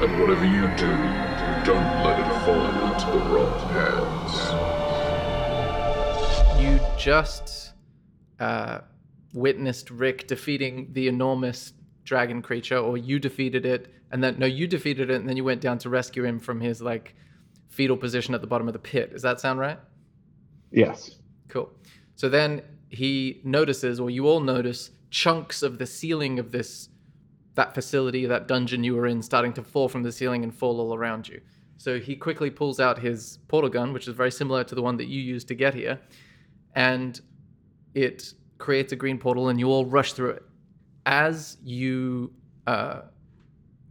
And whatever you do, don't let it fall into the wrong hands. You just uh, witnessed Rick defeating the enormous dragon creature, or you defeated it, and then no, you defeated it, and then you went down to rescue him from his like fetal position at the bottom of the pit. Does that sound right? Yes. Cool. So then he notices, or you all notice, chunks of the ceiling of this that facility, that dungeon you were in, starting to fall from the ceiling and fall all around you. So he quickly pulls out his portal gun, which is very similar to the one that you used to get here, and it creates a green portal, and you all rush through it. As you uh,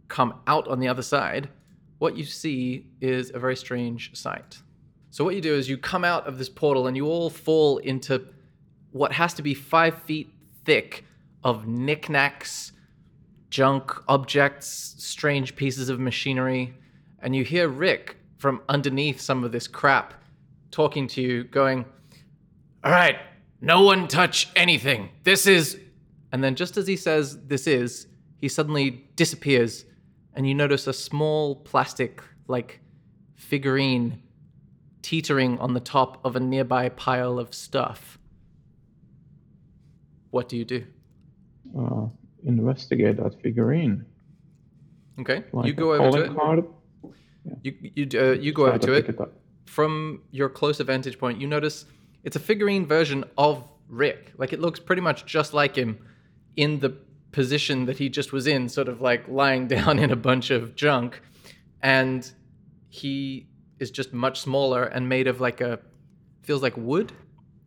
come out on the other side, what you see is a very strange sight. So what you do is you come out of this portal, and you all fall into what has to be five feet thick of knickknacks, junk, objects, strange pieces of machinery. And you hear Rick from underneath some of this crap talking to you, going, All right, no one touch anything. This is. And then just as he says this is, he suddenly disappears. And you notice a small plastic, like, figurine teetering on the top of a nearby pile of stuff. What do you do? Uh, investigate that figurine. Okay, Like you go over to calling it. card. You you uh, you go Try over to pick it. up. From your closer vantage point, you notice it's a figurine version of Rick. Like it looks pretty much just like him in the position that he just was in, sort of like lying down in a bunch of junk, and he is just much smaller and made of like a feels like wood.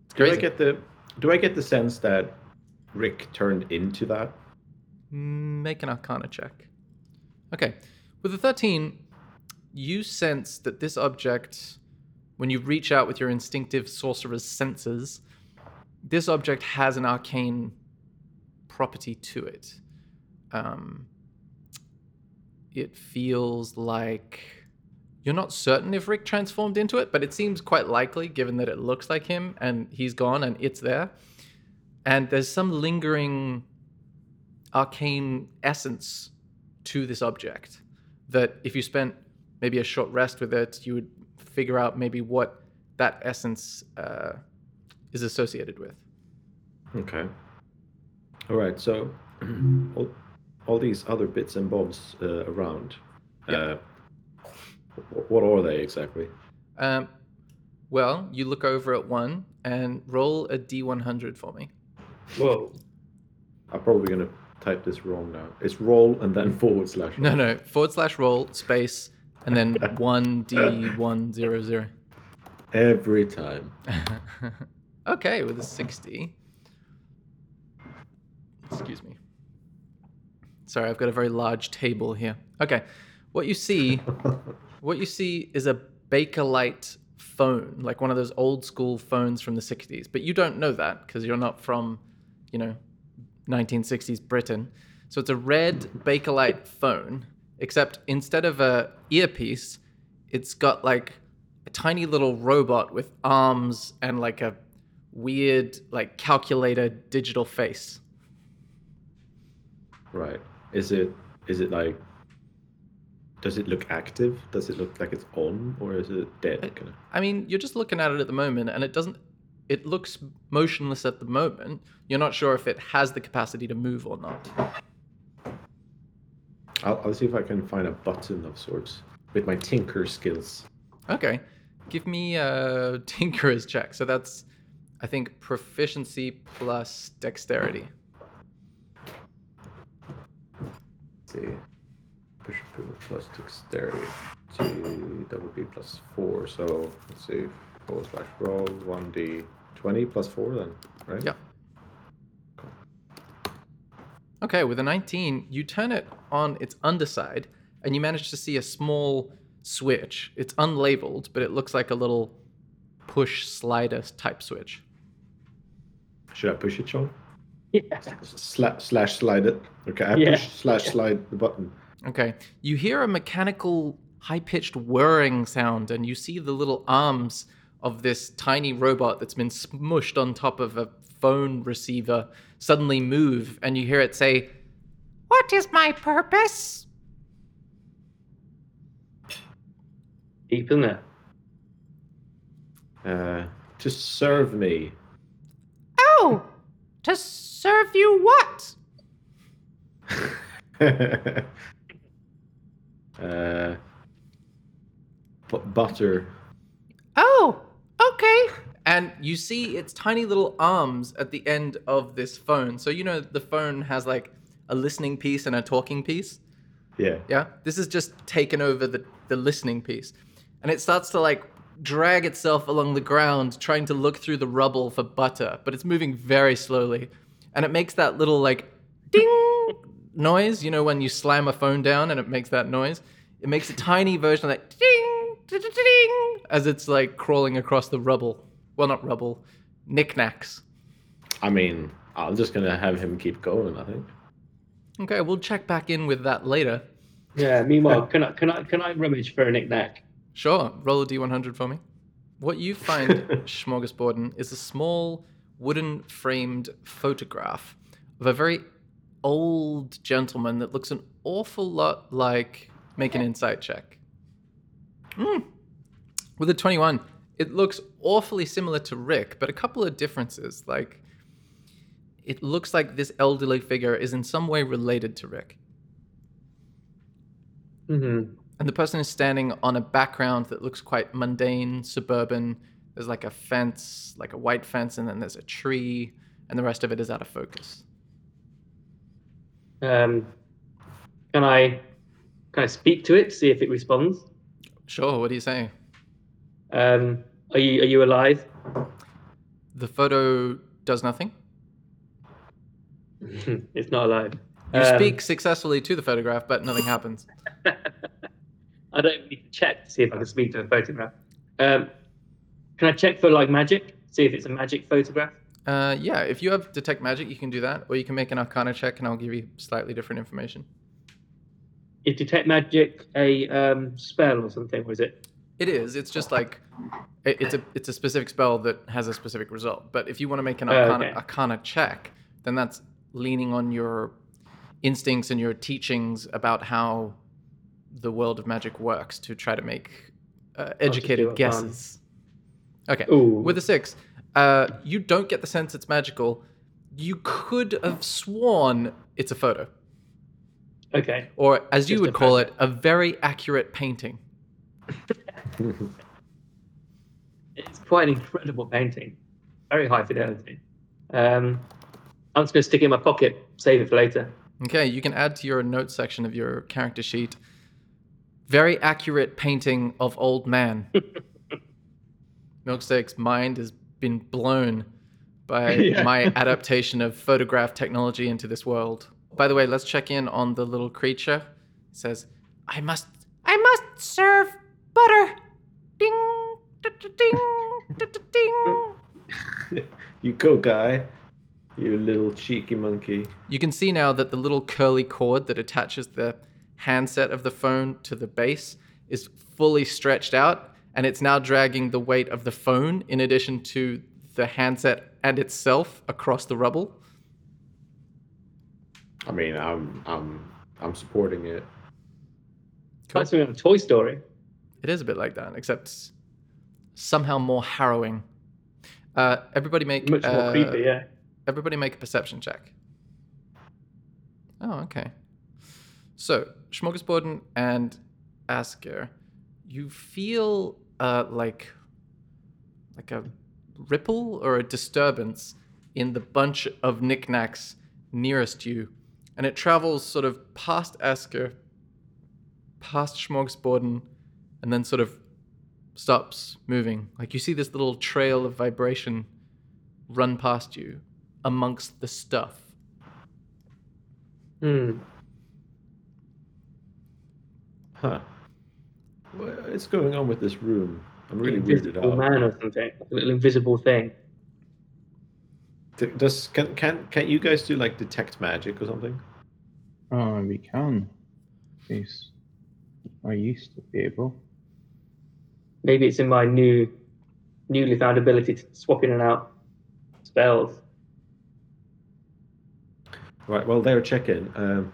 It's Do I get the do I get the sense that Rick turned into that? Make an Arcana check. Okay. With a 13, you sense that this object, when you reach out with your instinctive sorcerer's senses, this object has an arcane property to it. Um, it feels like. You're not certain if Rick transformed into it, but it seems quite likely given that it looks like him and he's gone and it's there. And there's some lingering arcane essence to this object that if you spent maybe a short rest with it, you would figure out maybe what that essence uh, is associated with. Okay. All right. So all, all these other bits and bobs uh, around. Uh, what are they exactly? Um, well, you look over at one and roll a d100 for me. Whoa. I'm probably gonna type this wrong now. It's roll and then forward slash. No, roll. no, forward slash roll space and then 1d100. Every time. okay, with a 60. Excuse me. Sorry, I've got a very large table here. Okay. What you see, what you see is a Bakelite phone, like one of those old school phones from the 60s. But you don't know that because you're not from, you know, 1960s Britain. So it's a red Bakelite phone, except instead of a earpiece, it's got like a tiny little robot with arms and like a weird like calculator digital face. Right. Is it is it like does it look active? Does it look like it's on or is it dead? Of? I mean, you're just looking at it at the moment and it doesn't it looks motionless at the moment. You're not sure if it has the capacity to move or not. I'll, I'll see if I can find a button of sorts with my tinker skills. Okay. Give me uh, a tinkerer's check. So that's I think proficiency plus dexterity. Let's see. Through plus dexterity. G double B plus four. So let's see. Forward slash roll one D twenty plus four then, right? Yeah. Okay, with a 19, you turn it on its underside and you manage to see a small switch. It's unlabeled, but it looks like a little push slider type switch. Should I push it, Sean? Yeah. Sla- slash slide it. Okay, I Yeah. push slash slide the button. Okay, you hear a mechanical, high pitched whirring sound, and you see the little arms of this tiny robot that's been smushed on top of a phone receiver suddenly move, and you hear it say, What is my purpose? deep, isn't it? Uh, to serve me. Oh, to serve you what? uh, bu- butter. Oh, okay. And you see its tiny little arms at the end of this phone. So, you know, the phone has like a listening piece and a talking piece. Yeah. Yeah. This is just taken over the, the listening piece. And it starts to like drag itself along the ground, trying to look through the rubble for butter, but it's moving very slowly. And it makes that little like ding noise, you know, when you slam a phone down and it makes that noise. It makes a tiny version of that ding, as it's like crawling across the rubble. Well, not rubble, knickknacks. I mean, I'm just gonna have him keep going. I think. Okay, we'll check back in with that later. Yeah. Meanwhile, can I can I can I rummage for a knick-knack? Sure, roll a d100 for me. What you find, Smorgasborden, is a small wooden framed photograph of a very old gentleman that looks an awful lot like. Make an insight check. Hmm. With a 21, it looks awfully similar to Rick, but a couple of differences. Like, it looks like this elderly figure is in some way related to Rick. Mm-hmm. And the person is standing on a background that looks quite mundane, suburban. There's like a fence, like a white fence, and then there's a tree, and the rest of it is out of focus. Um, can I can I speak to it, see if it responds? Sure, what do you say? Um, are you are you alive? The photo does nothing. it's not alive. You Um, speak successfully to the photograph, but nothing happens. I don't need to check to see if I can speak to the photograph. Um, can I check for like magic? See if it's a magic photograph. Uh, yeah, if you have detect magic, you can do that, or you can make an arcana check, and I'll give you slightly different information. Is detect magic a um, spell or something, or is it? It is. It's just like it- it's a it's a specific spell that has a specific result. But if you want to make an Oh, okay. arcana check, then that's leaning on your instincts and your teachings about how the world of magic works to try to make uh, educated arcana. guesses. Okay. Ooh. With a six, uh, you don't get the sense it's magical. You could have sworn it's a photo, Okay. or as you Just would call it, a very accurate painting. It's quite an incredible painting. Very high fidelity. Um, I'm just going to stick it in my pocket, save it for later. Okay, you can add to your notes section of your character sheet. Very accurate painting of old man. Milksteak's mind has been blown by Yeah. my adaptation of photograph technology into this world. By the way, let's check in on the little creature. It says, "I must, I must serve butter." Ding, da, da, ding, da, da, ding. you go, guy. You little cheeky monkey. You can see now that the little curly cord that attaches the handset of the phone to the base is fully stretched out, and it's now dragging the weight of the phone in addition to the handset and itself across the rubble. I mean, I'm I'm I'm supporting it. Cool. That's something on Toy Story. It is a bit like that, except somehow more harrowing. Uh, everybody make Much more uh, creepy, yeah. Everybody make a perception check. Oh, okay. So, Schmorgasborden and Asker, you feel uh, like like a ripple or a disturbance in the bunch of knickknacks nearest you, and it travels sort of past Asker, past Schmorgasborden, and then sort of stops moving. Like you see this little trail of vibration run past you amongst the stuff. Hmm. Huh. What's going on with this room? I'm really weirded out. invisible man or something. Like a little invisible thing. Does can can can't you guys do like detect magic or something? Oh, we can. At least I used to be able. Maybe it's in my new, newly found ability to swap in and out spells. Right. Well, they're checking. Um,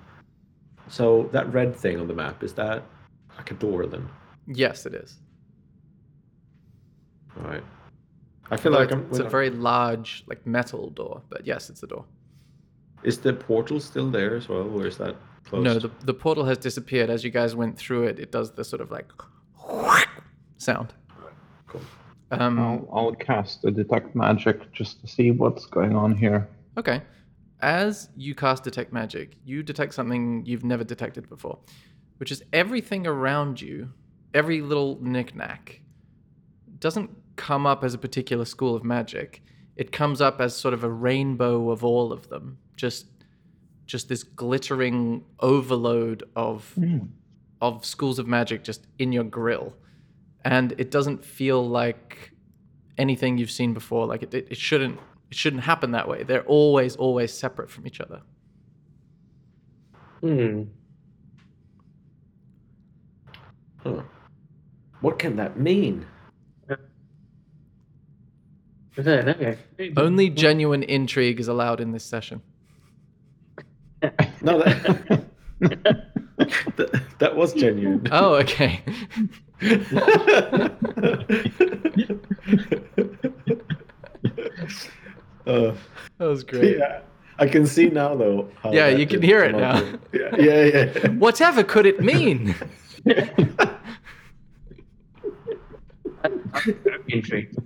so that red thing on the map is that like a door then? Yes, it is. All right. I feel Although like I'm. it's a when very large, like metal door, but yes, it's a door. Is the portal still there as well, or is that closed? No, the, the portal has disappeared. As you guys went through it, it does the sort of like sound. Cool. Um, I'll, I'll cast a detect magic just to see what's going on here. Okay. As you cast Detect Magic, you detect something you've never detected before, which is everything around you, every little knickknack, doesn't come up as a particular school of magic. It comes up as sort of a rainbow of all of them. Just just this glittering overload of of schools of magic just in your grill. And it doesn't feel like anything you've seen before. Like it, it, it shouldn't it shouldn't happen that way. They're always, always separate from each other. Hmm. Huh. What can that mean? I don't know. Only genuine intrigue is allowed in this session. No, that that, that was genuine. Oh, okay. uh, That was great. yeah, I can see now though. how Yeah, you can hear it now. Yeah, yeah, yeah. Whatever could it mean? Intrigued.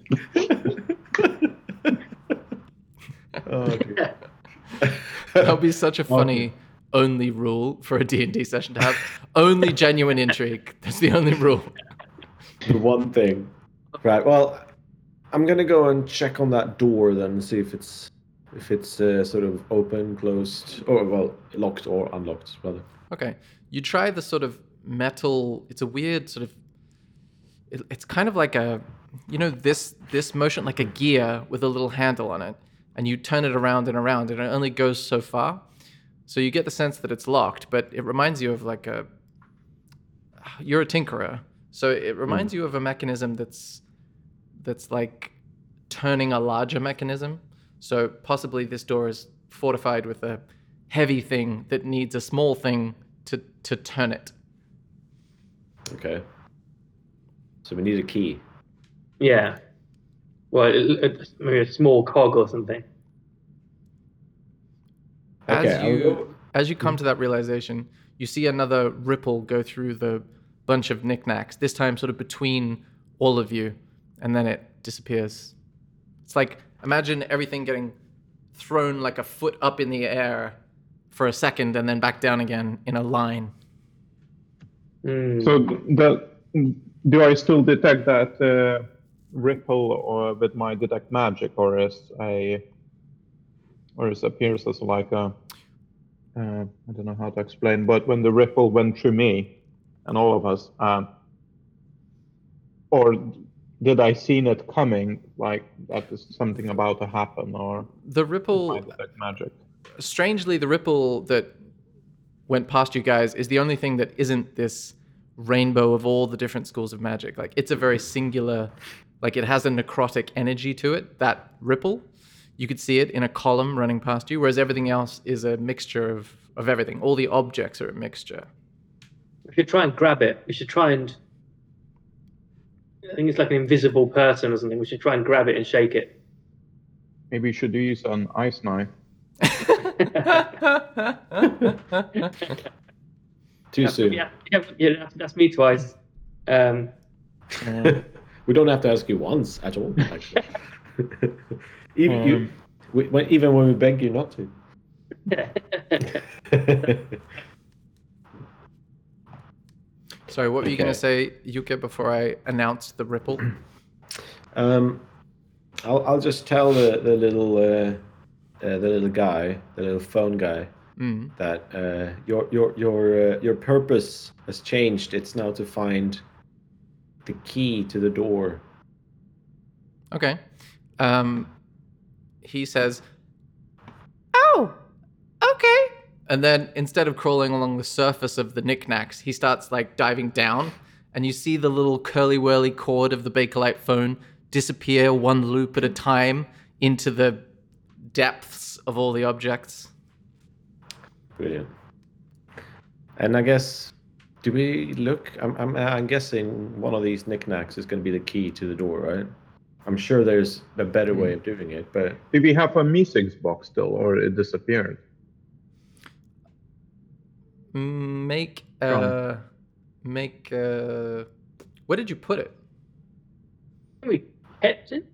Oh, that would be such a funny only rule for a D&D session to have. Only genuine intrigue. That's the only rule. the one thing. Right. Well, I'm gonna go and check on that door then, and see if it's if it's uh, sort of open, closed, or well, locked or unlocked, rather. Okay. You try the sort of metal. It's a weird sort of. It, it's kind of like a, you know, this this motion like a gear with a little handle on it, and you turn it around and around, and it only goes so far. So you get the sense that it's locked, but it reminds you of like a. You're a tinkerer, so it reminds hmm. you of a mechanism that's, that's like, turning a larger mechanism. So possibly this door is fortified with a heavy thing that needs a small thing to to turn it. Okay. So we need a key. Yeah. Well, it, it, maybe a small cog or something. As Okay, you go- as you come to that realization, you see another ripple go through the bunch of knickknacks. This time, sort of between all of you, and then it disappears. It's like imagine everything getting thrown like a foot up in the air for a second, and then back down again in a line. Hmm. So the, do I still detect that uh, ripple or with my detect magic, or as a, or is appears as like a, uh, I don't know how to explain, but when the ripple went through me and all of us, um, or did I seen it coming, like that is something about to happen, or The my ripple detect magic? strangely, the ripple that went past you guys is the only thing that isn't this rainbow of all the different schools of magic. Like it's a very singular, like it has a necrotic energy to it. That ripple, you could see it in a column running past you, whereas everything else is a mixture of of everything. All the objects are a mixture. We should try and grab it. We should try and. I think it's like an invisible person or something. We should try and grab it and shake it. Maybe you should use an ice knife. Too soon. Yeah, yeah, yeah that's, that's me twice. Um, we don't have to ask you once at all. Actually. even you, Um, we, when, even when we beg you not to. Sorry, what were you gonna say, Yuka, before I announced the ripple? Um, I'll I'll just tell the the little uh, uh, the little guy, the little phone guy, Mm. that uh, your your your uh, your purpose has changed. It's now to find the key to the door. Okay. Um, he says, "Oh, okay." And then instead of crawling along the surface of the knickknacks, he starts like diving down, and you see the little curly whirly cord of the Bakelite phone disappear one loop at a time into the depths of all the objects. Brilliant. And I guess, do we look? I'm I'm, I'm guessing one of these knickknacks is going to be the key to the door, right? I'm sure there's a better way of doing it, but Do we have a Meeseeks box still, or it disappeared? Mm, Make Wrong. uh, make uh, where did you put it? We kept it.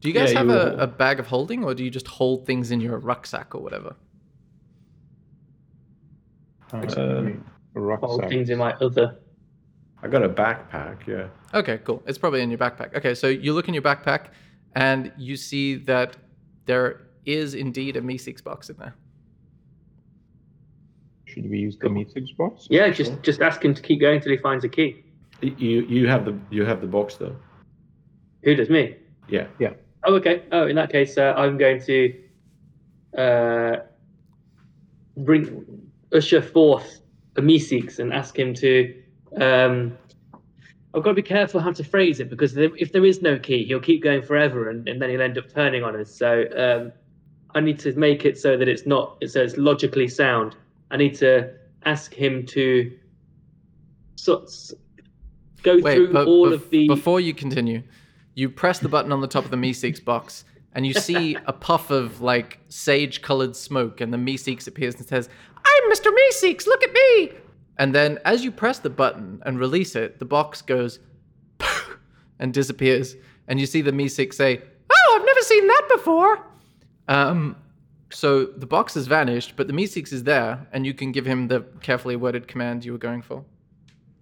Do you guys Yeah, have you a, a bag of holding, or do you just hold things in your rucksack or whatever? Uh, All rucksack. things in my other. I got a backpack. Yeah. Okay, cool. It's probably in your backpack. Okay, so you look in your backpack, and you see that there is indeed a Meeseeks box in there. Should we use the Meeseeks box? Yeah, just just ask him to keep going till he finds a key. You you have the you have the box though. Who does me? Yeah. Oh, okay. Oh, in that case, uh, I'm going to uh, bring usher forth a Meeseeks and ask him to. Um, I've got to be careful how to phrase it because if there is no key, he'll keep going forever, and, and then he'll end up turning on us. So um, I need to make it so that it's not so it's logically sound. I need to ask him to sort go Wait, through but all bef- of the. before you continue, you press the button on the top of the Meeseeks box, and you see a puff of like sage-colored smoke, and the Meeseeks appears and says, "I'm Mr. Meeseeks. Look at me!" And then, as you press the button and release it, the box goes and disappears, and you see the Meeseeks say, "Oh, I've never seen that before." Um, so the box has vanished, but the Meeseeks is there, and you can give him the carefully worded command you were going for.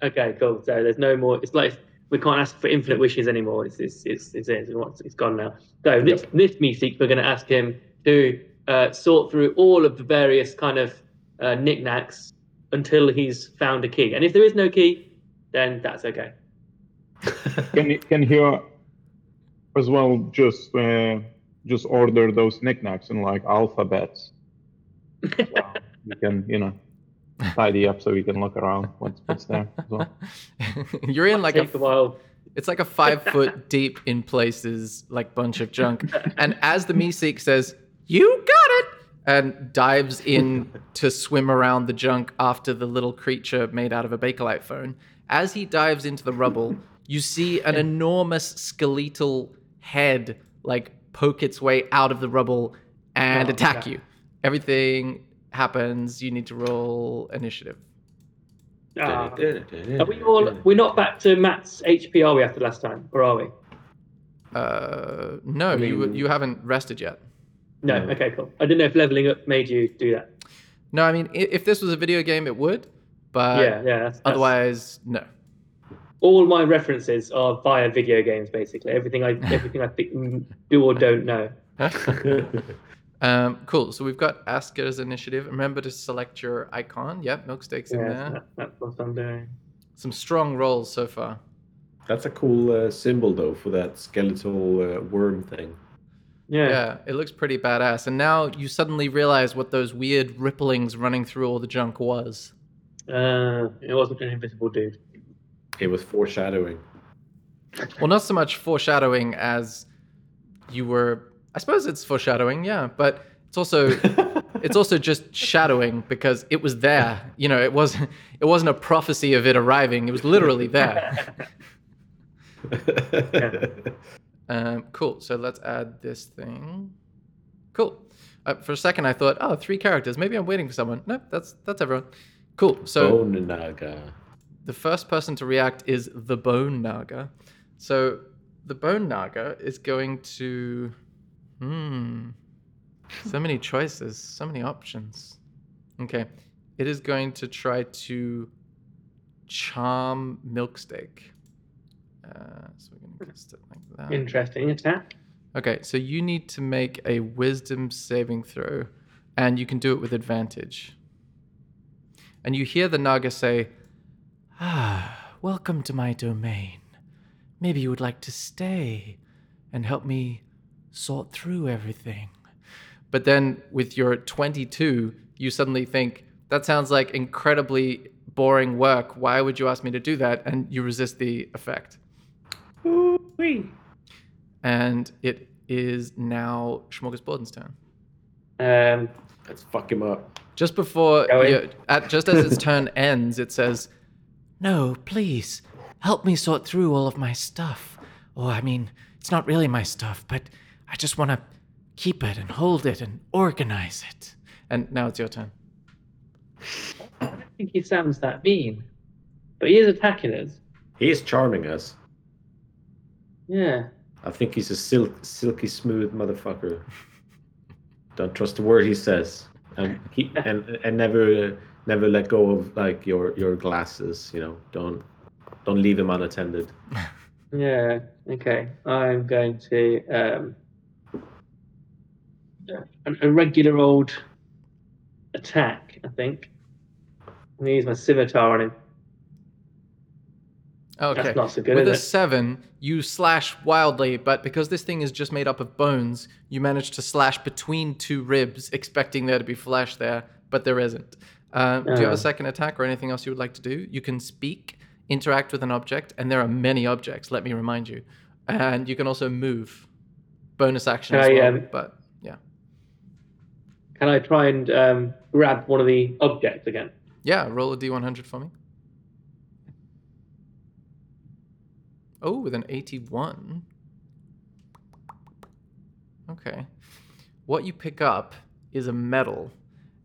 Okay, cool. So there's no more. It's like we can't ask for infinite wishes anymore. It's it's it's it's, it's, it's, it's gone now. So this this Meeseek, we're going to ask him to uh, sort through all of the various kind of uh, knickknacks until he's found a key. And if there is no key, then that's okay. Can he- can he uh, as well just uh, just order those knickknacks in like alphabets? Wow. You can you know tidy up so we can look around what's what's there as well. You're in like a a while. It's like a five foot deep in places, like bunch of junk. And as the Meeseek says, "You got it," and dives in to swim around the junk after the little creature made out of a Bakelite phone, as he dives into the rubble, you see an enormous skeletal head like poke its way out of the rubble and Oh, attack okay. you. Everything happens. You need to roll initiative. Ah. Are we all? We're not back to Matt's HP, are we? After last time, or are we? Uh, no, I you you haven't rested yet. No. No. Okay, cool. I didn't know if leveling up made you do that. No, I mean, if this was a video game, it would, but yeah, yeah. That's, that's- otherwise, no. all my references are via video games. Basically, everything I everything I think, do or don't know. Um, cool. So we've got Asker's initiative. Remember to select your icon. Yep, Milksteak's in Yeah, there. that, that's what I'm doing. Some strong rolls so far. That's a cool uh, symbol though for that skeletal uh, worm thing. Yeah. Yeah, it looks pretty badass. And now you suddenly realize what those weird ripplings running through all the junk was. Uh, it wasn't an invisible dude. It was foreshadowing. Well, not so much foreshadowing as you were. I suppose it's foreshadowing, yeah, but it's also it's also just shadowing because it was there. You know, it wasn't it wasn't a prophecy of it arriving. It was literally there. Um, cool. So let's add this thing. Cool. Uh, for a second, I thought, oh, three characters. Maybe I'm waiting for someone. No, that's that's everyone. Cool. So Bone Naga. the first person to react is the Bone Naga. So the Bone Naga is going to. Hmm. So many choices, so many options. Okay. It is going to try to charm Milksteak. Uh, so we're going to cast it like that. Interesting attack. Okay, so you need to make a wisdom saving throw, and you can do it with advantage. And you hear the Naga say, Ah, welcome to my domain. Maybe you would like to stay and help me sort through everything. But then with your 22, you suddenly think, that sounds like incredibly boring work. Why would you ask me to do that? And you resist the effect. And it is now Schmorgasborden's turn. Um, Let's fuck him up. Just before, you, at, just as its turn ends, it says, "No, please, help me sort through all of my stuff. Oh, I mean, it's not really my stuff, but I just want to keep it and hold it and organize it. And now it's your turn. I don't think he sounds that mean, but he is attacking us. He is charming us. Yeah. I think he's a silk, silky smooth motherfucker. Don't trust a word he says, and he and and never never let go of like your your glasses. You know, don't don't leave him unattended. Yeah. Okay. I'm going to um, an, a regular old attack. I think. I'm gonna use my scimitar on him. Okay. That's not so good, With a it? seven, you slash wildly, but because this thing is just made up of bones, you manage to slash between two ribs, expecting there to be flesh there, but there isn't. Uh, do you have Oh. a second attack or anything else you would like to do? You can speak, interact with an object, and there are many objects, let me remind you. And you can also move. Bonus action as I, well, um, but yeah. Can I try and um, grab one of the objects again? Yeah, roll a d100 for me. Oh, with an 81. Okay. What you pick up is a medal,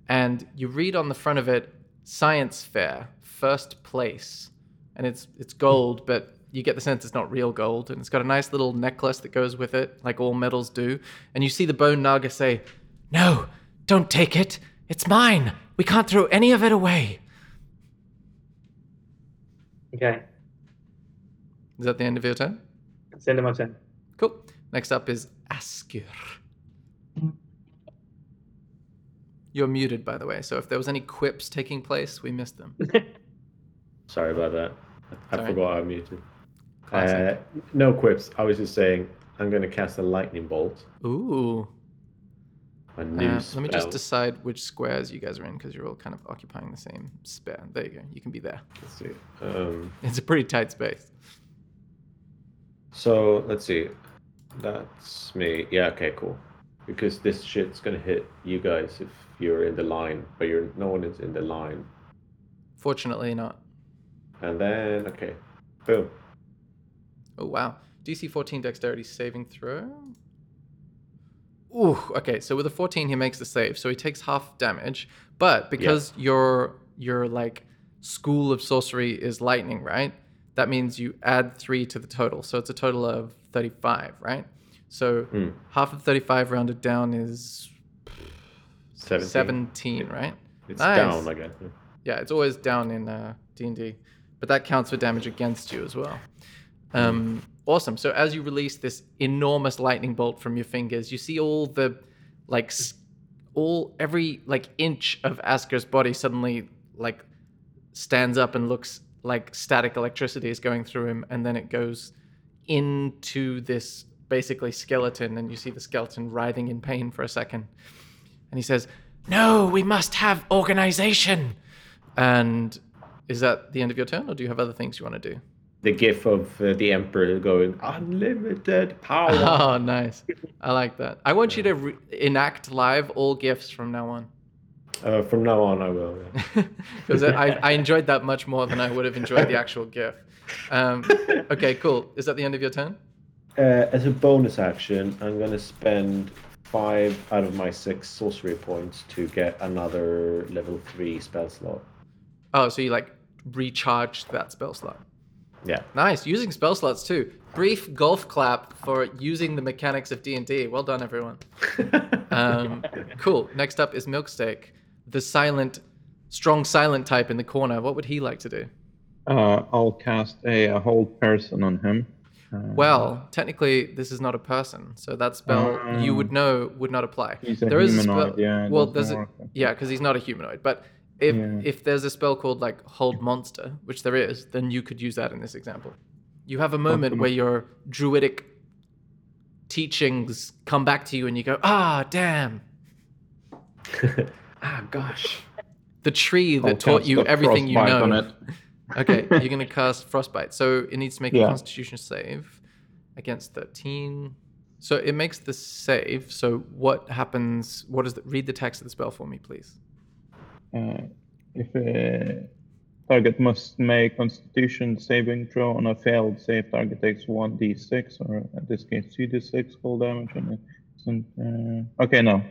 and you read on the front of it Science Fair, first place. And it's it's gold, but you get the sense it's not real gold, and it's got a nice little necklace that goes with it, like all medals do. And you see the Bone Naga say, No, don't take it. It's mine. We can't throw any of it away. Okay. Is that the end of your turn? That's the end of my turn. Cool. Next up is Askir. You're muted, by the way, so if there was any quips taking place, we missed them. Sorry about that. I Sorry. forgot I muted. Classic. Uh, no quips. I was just saying I'm going to cast a lightning bolt. Ooh. A Uh, let me just decide which squares you guys are in because you're all kind of occupying the same spare. There you go. You can be there. Let's see. Um, It's a pretty tight space. So let's see. That's me. Yeah. Okay. Cool. Because this shit's gonna hit you guys if you're in the line, but you're no one is in the line. Fortunately, not. And then okay, boom. Oh, wow. DC 14 dexterity saving throw. Ooh, okay. So with a 14, he makes the save. So he takes half damage. But because your your like school of sorcery is lightning, right? That means you add three to the total. So it's a total of 35, right? So Hmm. half of 35 rounded down is 17. 17, right? It's Nice. down again. Yeah, it's always down in uh, D&D, but that counts for damage against you as well. Um, awesome. So as you release this enormous lightning bolt from your fingers, you see all the like all every like inch of Asker's body suddenly like stands up and looks like static electricity is going through him, and then it goes into this basically skeleton, and you see the skeleton writhing in pain for a second, and he says, "No, we must have organization." And is that the end of your turn, or do you have other things you want to do? The gif of uh, the emperor going unlimited power. Oh, nice. I like that. I want you to re- enact live all gifts from now on. Uh, from now on, I will. yeah. Because I, I enjoyed that much more than I would have enjoyed the actual GIF. Um, okay, cool. Is that the end of your turn? Uh, as a bonus action, I'm gonna spend five out of my six sorcery points to get another level three spell slot. Oh, so you like recharged that spell slot. Yeah. Nice. Using spell slots too. Brief golf clap for using the mechanics of D&D. Well done, everyone. Um, cool. Next up is Milksteak, the silent, strong silent type in the corner. What would he like to do? Uh, I'll cast a, a hold person on him. Uh, Well, technically, this is not a person, so that spell you would know would not apply. He's a There is humanoid, spell- yeah, well, there's a, yeah, because he's not a humanoid. But if Yeah. if there's a spell called like Hold Monster, which there is, then you could use that in this example. You have a moment where your druidic teachings come back to you, and you go, "Ah, damn." ah, gosh. The tree that I'll taught you everything you know. on it. Okay, you're gonna cast frostbite. So it needs to make a Constitution save against 13. So it makes the save. So what happens? What is the read the text of the spell for me, please? Uh, if a Target must make Constitution saving throw on a failed save. Target takes one d6, or in this case, two d6 full damage. And uh, okay, no,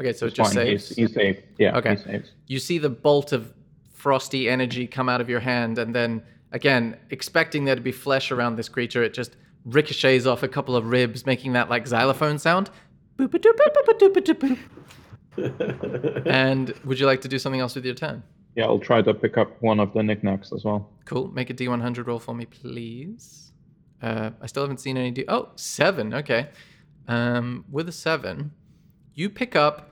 Okay, so it it's just fine. saves. Saved. Yeah, Okay. he saves. you see the bolt of frosty energy come out of your hand, and then again, expecting there to be flesh around this creature, it just ricochets off a couple of ribs, making that like xylophone sound. And would you like to do something else with your turn? Yeah, I'll try to pick up one of the knickknacks as well. Cool. Make a D100 roll for me, please. Uh, I still haven't seen any D. Oh, seven. Okay. Um, with a seven, you pick up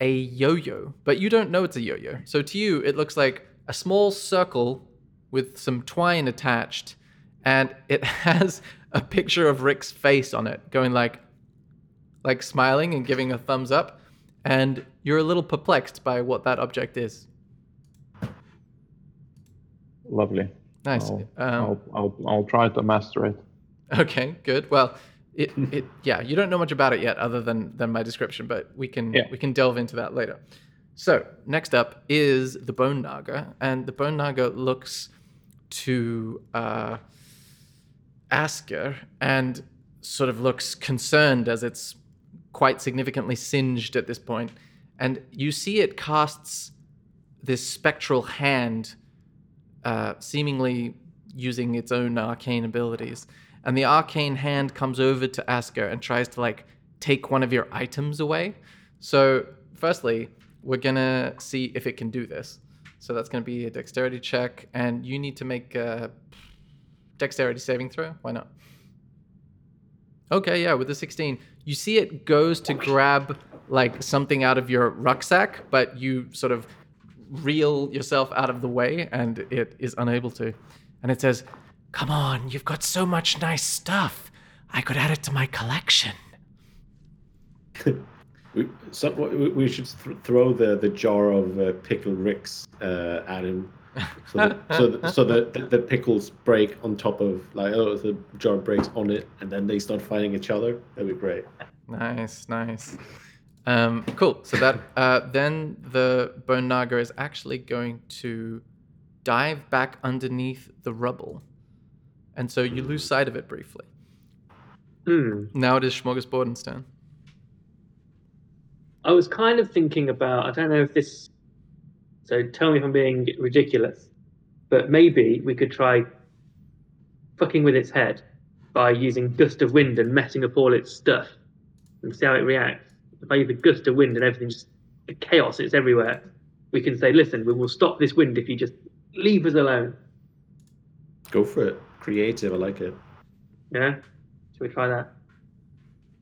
a yo-yo, but you don't know it's a yo-yo. So to you, it looks like a small circle with some twine attached, and it has a picture of Rick's face on it, going like, like smiling and giving a thumbs up. And you're a little perplexed by what that object is. Lovely. Nice. I'll, Um, I'll, I'll, I'll try to master it. Okay, good. Well, it, it yeah, you don't know much about it yet, other than than my description, but we can Yeah. we can delve into that later. So next up is the bone naga, and the bone naga looks to uh, Asker and sort of looks concerned as it's quite significantly singed at this point. point, and you see it casts this spectral hand uh, seemingly using its own arcane abilities. And the arcane hand comes over to Asker and tries to like take one of your items away. So, firstly, we're gonna see if it can do this. So that's gonna be a dexterity check, and you need to make a dexterity saving throw. Why not? Okay, yeah, with the 16, you see it goes to grab like something out of your rucksack, but you sort of reel yourself out of the way and it is unable to. And it says, Come on, you've got so much nice stuff. I could add it to my collection. We, so, we, we should th- throw the, the jar of uh, pickle ricks uh, at him, so that, so, that, so that the, the pickles break on top of like oh the jar breaks on it, and then they start fighting each other. That'd be great. Nice, nice. Um, cool. So that uh, then the bone naga is actually going to dive back underneath the rubble, and so you lose sight of it briefly. Hmm. Now it is Smorgasborden's turn. I was kind of thinking about. I don't know if this. So tell me if I'm being ridiculous, but maybe we could try fucking with its head by using gust of wind and messing up all its stuff and see how it reacts. If I use a gust of wind and everything just chaos, it's everywhere. We can say, listen, we will stop this wind if you just leave us alone. Go for it. Creative. I like it. Yeah, should we try that?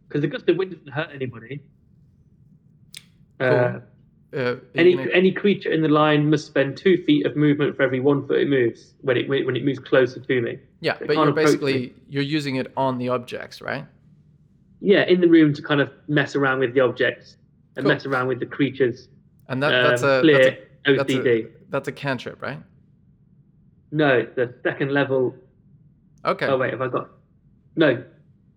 Because the gust of wind doesn't hurt anybody. Uh, Uh, Any gonna- any creature in the line must spend two feet of movement for every one foot it moves when it when it moves closer to me. yeah, it but you're approach basically you're using it on the objects, right? Yeah, in the room to kind of mess around with the objects and Cool. mess around with the creatures. And that, um, that's a clear that's a, that's a that's a cantrip, right? No, the second level. Okay. Oh wait, have I got? No,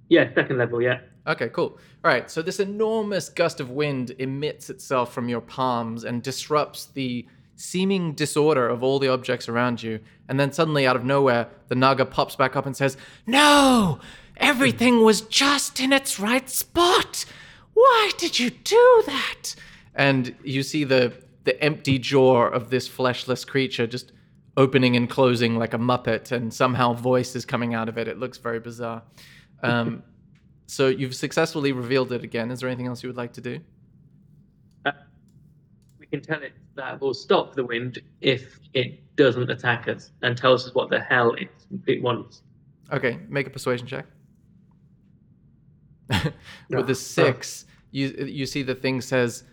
yeah, second level. Yeah. Okay, cool. All right, so this enormous gust of wind emits itself from your palms and disrupts the seeming disorder of all the objects around you. And then suddenly, out of nowhere, the Naga pops back up and says, No! Everything was just in its right spot! Why did you do that? And you see the, the empty jaw of this fleshless creature just opening and closing like a Muppet, and somehow voice is coming out of it. It looks very bizarre. Um, so you've successfully revealed it again. Is there anything else you would like to do? We can tell it that will stop the wind if it doesn't attack us and tells us what the hell it, it wants. Okay, make a persuasion check. With the six, you you see the thing says,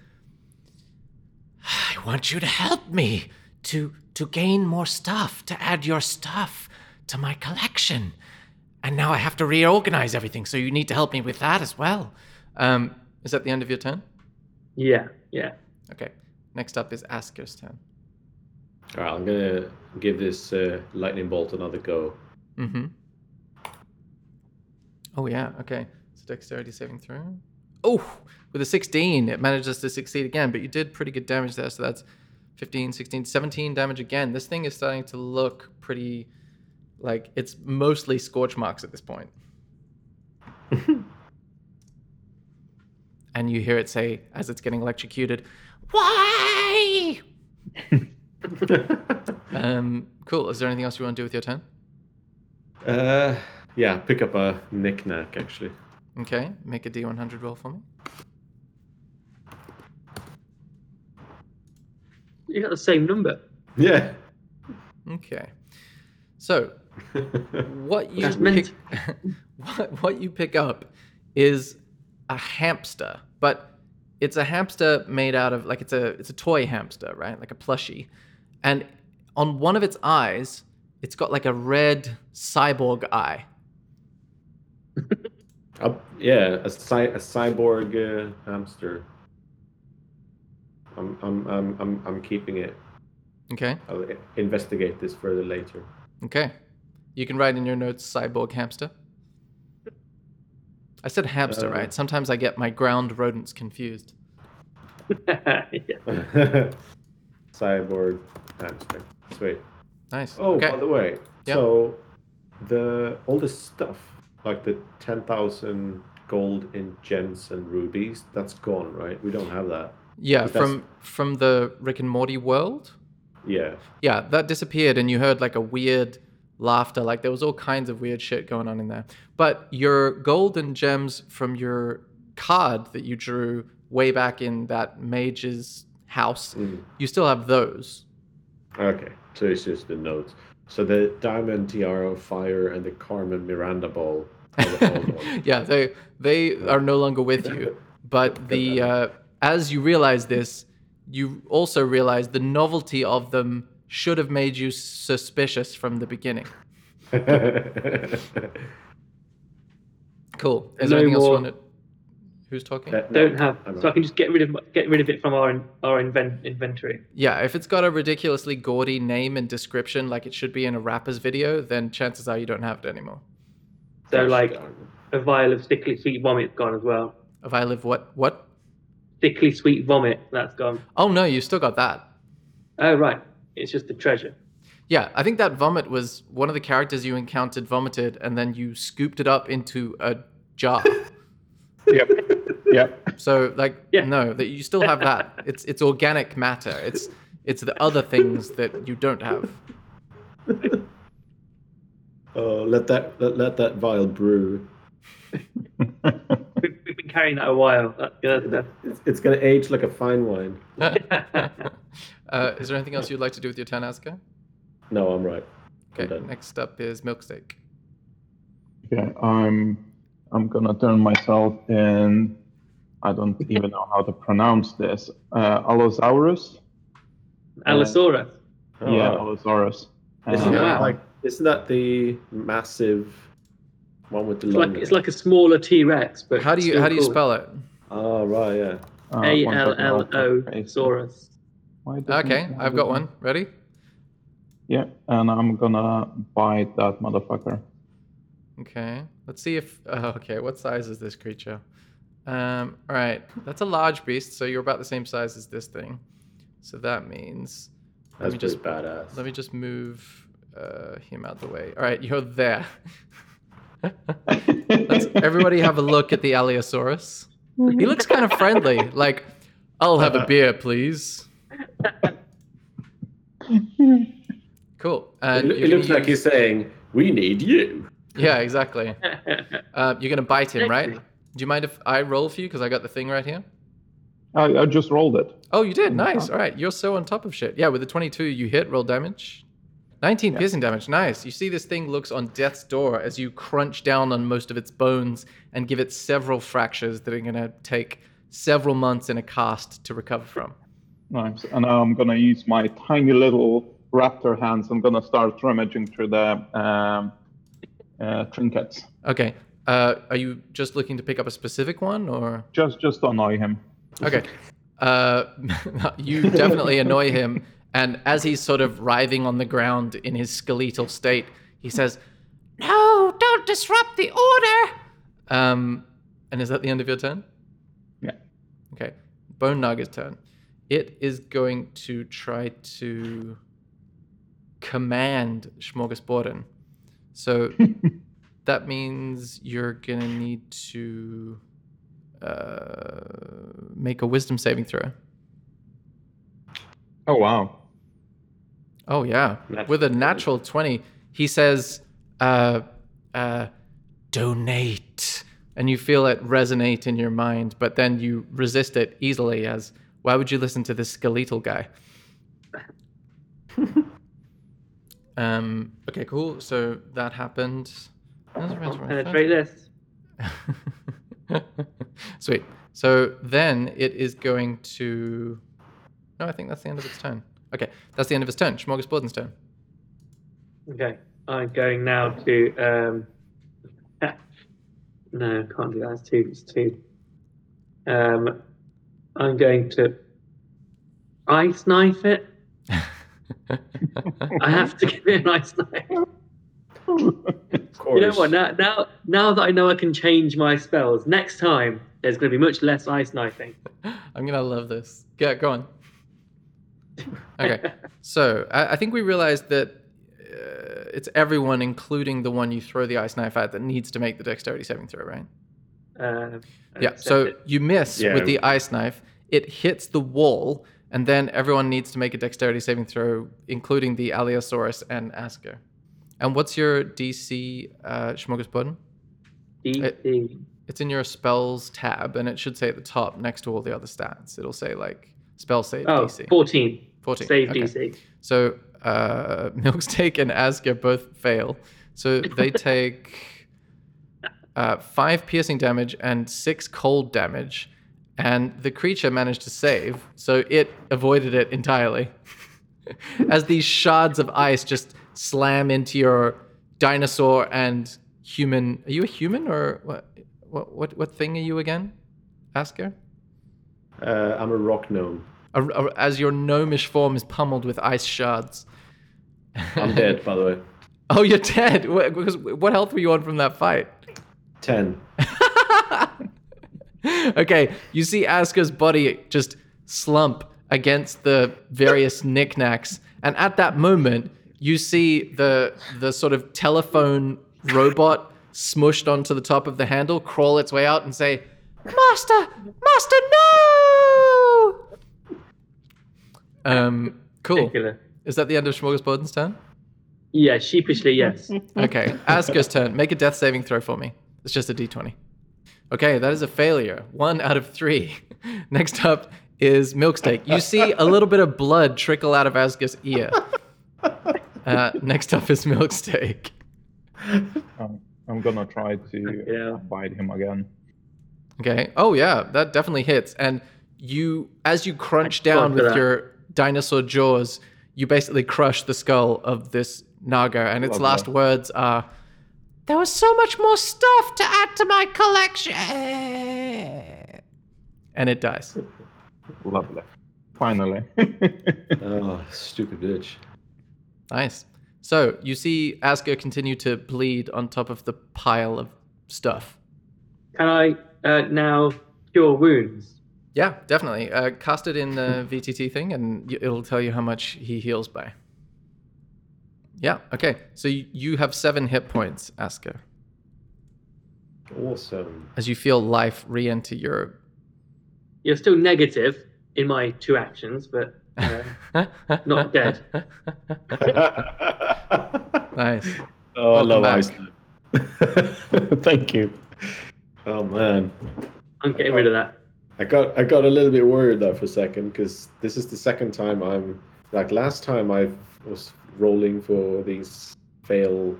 "I want you to help me to to gain more stuff, to add your stuff to my collection, and now I have to reorganize everything. So you need to help me with that as well." Um, is that the end of your turn? Yeah, yeah. Okay. Next up is Asker's turn. All right, I'm gonna give this uh, lightning bolt another go. Mm-hmm. Oh yeah, okay. So dexterity saving throw. Oh, with a 16, it manages to succeed again, but you did pretty good damage there, so that's 15, 16, 17 damage again. This thing is starting to look pretty like it's mostly scorch marks at this point. and you hear it say, as it's getting electrocuted, Why? Um, cool. Is there anything else you want to do with your turn? uh, yeah, pick up a knick-knack, actually. Okay, make a D100 roll for me. You got the same number. Yeah. Okay. So, what you pick, mint. what, what you pick up is a hamster, but it's a hamster made out of like it's a it's a toy hamster, right? Like a plushie. And on one of its eyes, it's got like a red cyborg eye. Up, yeah, a, cy- a cyborg uh, hamster. I'm, I'm, I'm, I'm, I'm keeping it. Okay? I'll investigate this further later. Okay. You can write in your notes cyborg hamster. I said hamster, Uh, right? Sometimes I get my ground rodents confused. cyborg hamster. Sweet. Nice. Oh, okay. by the way, Yep. so the all this stuff like the ten thousand gold in gems and rubies, that's gone, right? We don't have that. Yeah, from from the Rick and Morty world. Yeah. Yeah, that disappeared, and you heard like a weird laughter. Like there was all kinds of weird shit going on in there. But your gold and gems from your card that you drew way back in that mage's house, Mm. you still have those. Okay, so it's just the notes. So the diamond tiara of fire and the Carmen Miranda ball. are the old ones. yeah, they they are no longer with you. But the uh, as you realize this, you also realize the novelty of them should have made you suspicious from the beginning. Cool. Is there No anything else you more- wanted? Who's talking? Uh, no, Don't have. So I can just get rid of get rid of it from our our invent, inventory. Yeah, if it's got a ridiculously gaudy name and description like it should be in a rapper's video, then chances are you don't have it anymore. So Gosh like a vial of sickly sweet vomit gone as well. If I live what what? Sickly sweet vomit that's gone. Oh no, you still got that. Oh right, it's just a treasure. Yeah, I think that vomit was one of the characters you encountered vomited and then you scooped it up into a jar. Yep. Yep. So like Yeah. no, that you still have that. It's it's organic matter. It's it's the other things that you don't have. Oh, let that let, let that vial brew. We've, we've been carrying that a while. That, yeah, that's, It's, it's gonna age like a fine wine. uh, is there anything else you'd like to do with your turn, Asuka? No, I'm right. I'm Okay, next up is Milksteak. Okay, I'm I'm gonna turn myself in. I don't even know how to pronounce this. Uh, Allosaurus. Allosaurus. Oh, yeah, wow. Allosaurus. Isn't Uh, that like isn't that the massive one with the It's like it's like a smaller T Rex, but How do you how do you spell it? Oh right, yeah. uh, A one L second, L I'll O copy paste it. Saurus. Why doesn't Okay, it I've got it? one. Ready? Yeah, and I'm gonna bite that motherfucker. Okay. Let's see if. Uh, okay, what size is this creature? Um. All right, that's a large beast, so you're about the same size as this thing. So that means. Let That's me pretty just badass. let me just move uh, him out the way. All right, you're there. Let's everybody have a look at the Allosaurus. He looks kind of friendly. Like, I'll have a beer, please. Cool. It, And loo- you're it gonna looks like he's saying, "We need you." Yeah, exactly. Uh, you're gonna bite him, right? Do you mind if I roll for you? Because I got the thing right here. I, I just rolled it. Oh, you did. Mm, Nice. All right. You're so on top of shit. Yeah, with the 22, you hit, roll damage. 19 piercing damage. Nice. You see this thing looks on death's door as you crunch down on most of its bones and give it several fractures that are going to take several months in a cast to recover from. Nice. And now I'm gonna use my tiny little raptor hands. I'm gonna start rummaging through the um, uh, trinkets. Okay. Uh, are you just looking to pick up a specific one or? Just just to annoy him. Okay. Uh, you definitely annoy him. And as he's sort of writhing on the ground in his skeletal state, he says, No, don't disrupt the order. Um, and is that the end of your turn? Yeah. Okay. Bone Naga's turn. it is going to try to command Smorgasborden. So that means you're gonna need to uh, make a wisdom saving throw. Oh wow. Oh yeah, with a natural twenty, he says, uh, uh, "Donate," and you feel it resonate in your mind, but then you resist it easily. As why would you listen to this skeletal guy? um. Okay. Cool. So that happened. That was around- I'll penetrate this. Sweet. So then it is going to. No, I think that's the end of its turn. Okay, that's the end of his turn. Smorgasborden's turn. Okay, I'm going now to. Um, no, can't do that. It's too. It's too. Um, I'm going to ice knife it. I have to give it an ice knife. Of course. You know what? Now, now, now that I know I can change my spells, next time there's going to be much less ice knifing. I'm gonna love this. Yeah, go on. Okay, so I, I think we realized that uh, it's everyone, including the one you throw the ice knife at, that needs to make the dexterity saving throw, right? Uh, Yeah. So it. you miss Yeah. with the ice knife. It hits the wall, and then everyone needs to make a dexterity saving throw, including the Allosaurus and Asker. And what's your DC, uh, Smorgasborden? DC. It's in your spells tab, and it should say at the top next to all the other stats. It'll say like spell save Oh, DC. 14. 14. Save okay. DC. So uh, Milksteak and Asker both fail. So they take uh, five piercing damage and six cold damage. And the creature managed to save, so it avoided it entirely. As these shards of ice just slam into your dinosaur and human. Are you a human or what? What what, what thing are you again, Asker? Uh, I'm a rock gnome. A- a- As your gnomish form is pummeled with ice shards. I'm dead, by the way. Oh, you're dead. What, because what health were you on from that fight? Ten. okay, you see Asker's body just slump against the various knickknacks, and at that moment, you see the the sort of telephone robot smushed onto the top of the handle crawl its way out and say, "Master, master, no!" Um, cool. Is that the end of Smorgasborden's turn? Yeah, sheepishly, yes. Okay, Asker's turn. Make a death saving throw for me. It's just a d20. Okay, that is a failure. One out of three. Next up is Milksteak. You see a little bit of blood trickle out of Asker's ear. Uh, next up is Milksteak. Um, I'm gonna try to Yeah. bite him again. Okay. Oh yeah, that definitely hits. And you, as you crunch I down with that. your dinosaur jaws, you basically crush the skull of this naga, and its Lovely. last words are, "There was so much more stuff to add to my collection," and it dies. Lovely. Finally. Oh, stupid bitch. Nice. So you see Asker continue to bleed on top of the pile of stuff. Can I uh, now cure wounds? Yeah, definitely. Uh, cast it in the VTT thing, and it'll tell you how much he heals by. Yeah. Okay. So you have seven hit points, Asker, Awesome. as you feel life re-enter your. You're still negative in my two actions, but uh, Not dead. nice. Oh, I love back. Iceland. Thank you. Oh man, I'm getting rid of that. I got I got a little bit worried there for a second because this is the second time I'm like last time I was rolling for these fail,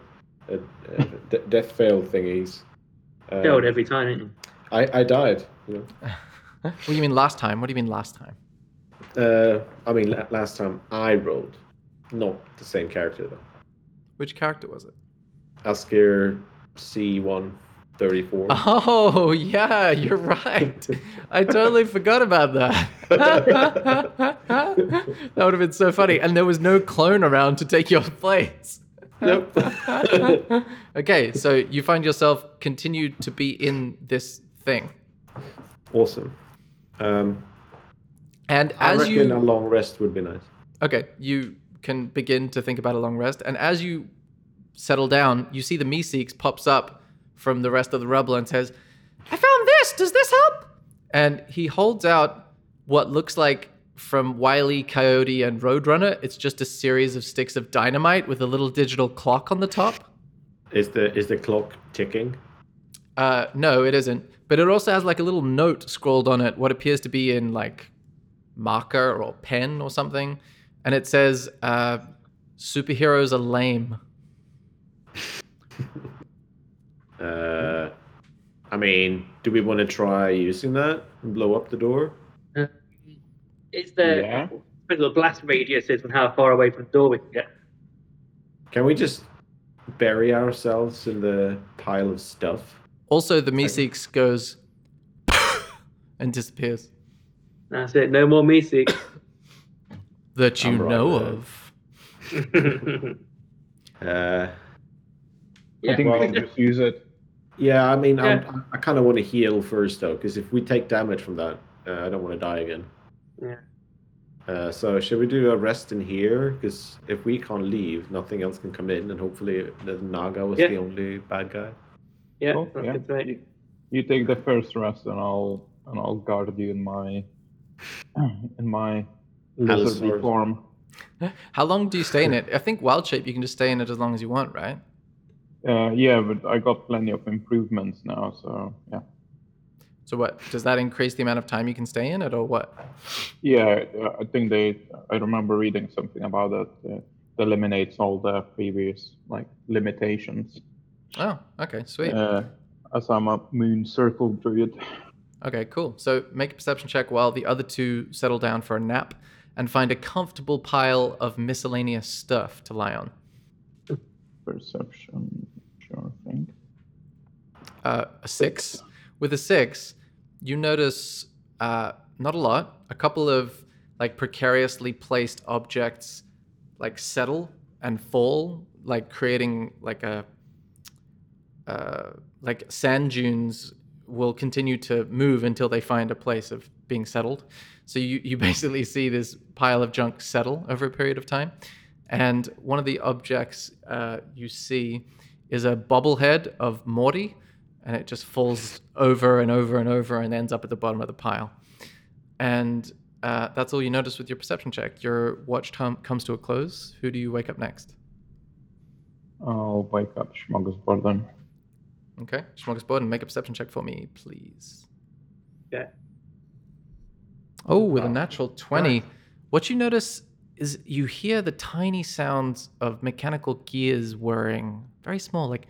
uh, uh, de- death fail thingies. Um, Failed every time, didn't you? I I died. You know. What do you mean last time? What do you mean last time? Uh, I mean la- last time I rolled, not the same character though. Which character was it? Asker C one thirty four. Oh yeah, you're right. I totally forgot about that. that would have been so funny, and there was no clone around to take your place. Nope. okay, so you find yourself continued to be in this thing. awesome. Um, And I as reckon you a long rest would be nice. Okay, you can begin to think about a long rest, and as you settle down, you see the Meeseeks pops up from the rest of the rubble and says, "I found this. Does this help?" And he holds out what looks like from Wiley, E. Coyote and Roadrunner. It's just a series of sticks of dynamite with a little digital clock on the top. Is the is the clock ticking? Uh, no, it isn't. But it also has like a little note scrawled on it, what appears to be in like marker or pen or something. And it says, uh, superheroes are lame. Uh, I mean, do we want to try using that and blow up the door? Is there Yeah. what the blast radius is and how far away from the door we can get? Can we just bury ourselves in the pile of stuff? Also, the Meeseeks goes and disappears. That's it. No more Meeseeks. That you right know with of. Uh, Yeah. I think well- we can just use it. Yeah, I mean, Yeah. I'm, I kind of want to heal first though, because if we take damage from that, uh, I don't want to die again. Yeah. Uh, so should we do a rest in here? Because if we can't leave, nothing else can come in, and hopefully the Naga was Yeah. the only bad guy. yeah, Cool, yeah. good to. You, you take the first rest, and I'll and I'll guard you in my in my lizardy form. How long do you stay in it? I think wild shape, you can just stay in it as long as you want, right? Uh, yeah, but I got plenty of improvements now, so yeah. So, what does that increase the amount of time you can stay in it, or what? Yeah, I think they. I remember reading something about that. Uh, it eliminates all the previous like limitations. Oh, okay, sweet. Uh, as I'm a moon circle druid. Okay, cool. So make a perception check while the other two settle down for a nap and find a comfortable pile of miscellaneous stuff to lie on. Perception, sure thing. Uh, a six. With a six, you notice uh, not a lot. A couple of like precariously placed objects like settle and fall, like creating like a uh, like sand dunes will continue to move until they find a place of being settled. So you, you basically see this pile of junk settle over a period of time. And one of the objects uh, you see is a bobblehead of Morty, and it just falls over and over and over and ends up at the bottom of the pile. And uh, that's all you notice with your perception check. Your watch time comes to a close. Who do you wake up next? I'll wake up Smorgasbord Okay, Smorgasbord, and make a perception check for me, please. Yeah. Oh, with a natural 20. What you notice is you hear the tiny sounds of mechanical gears whirring, very small, like.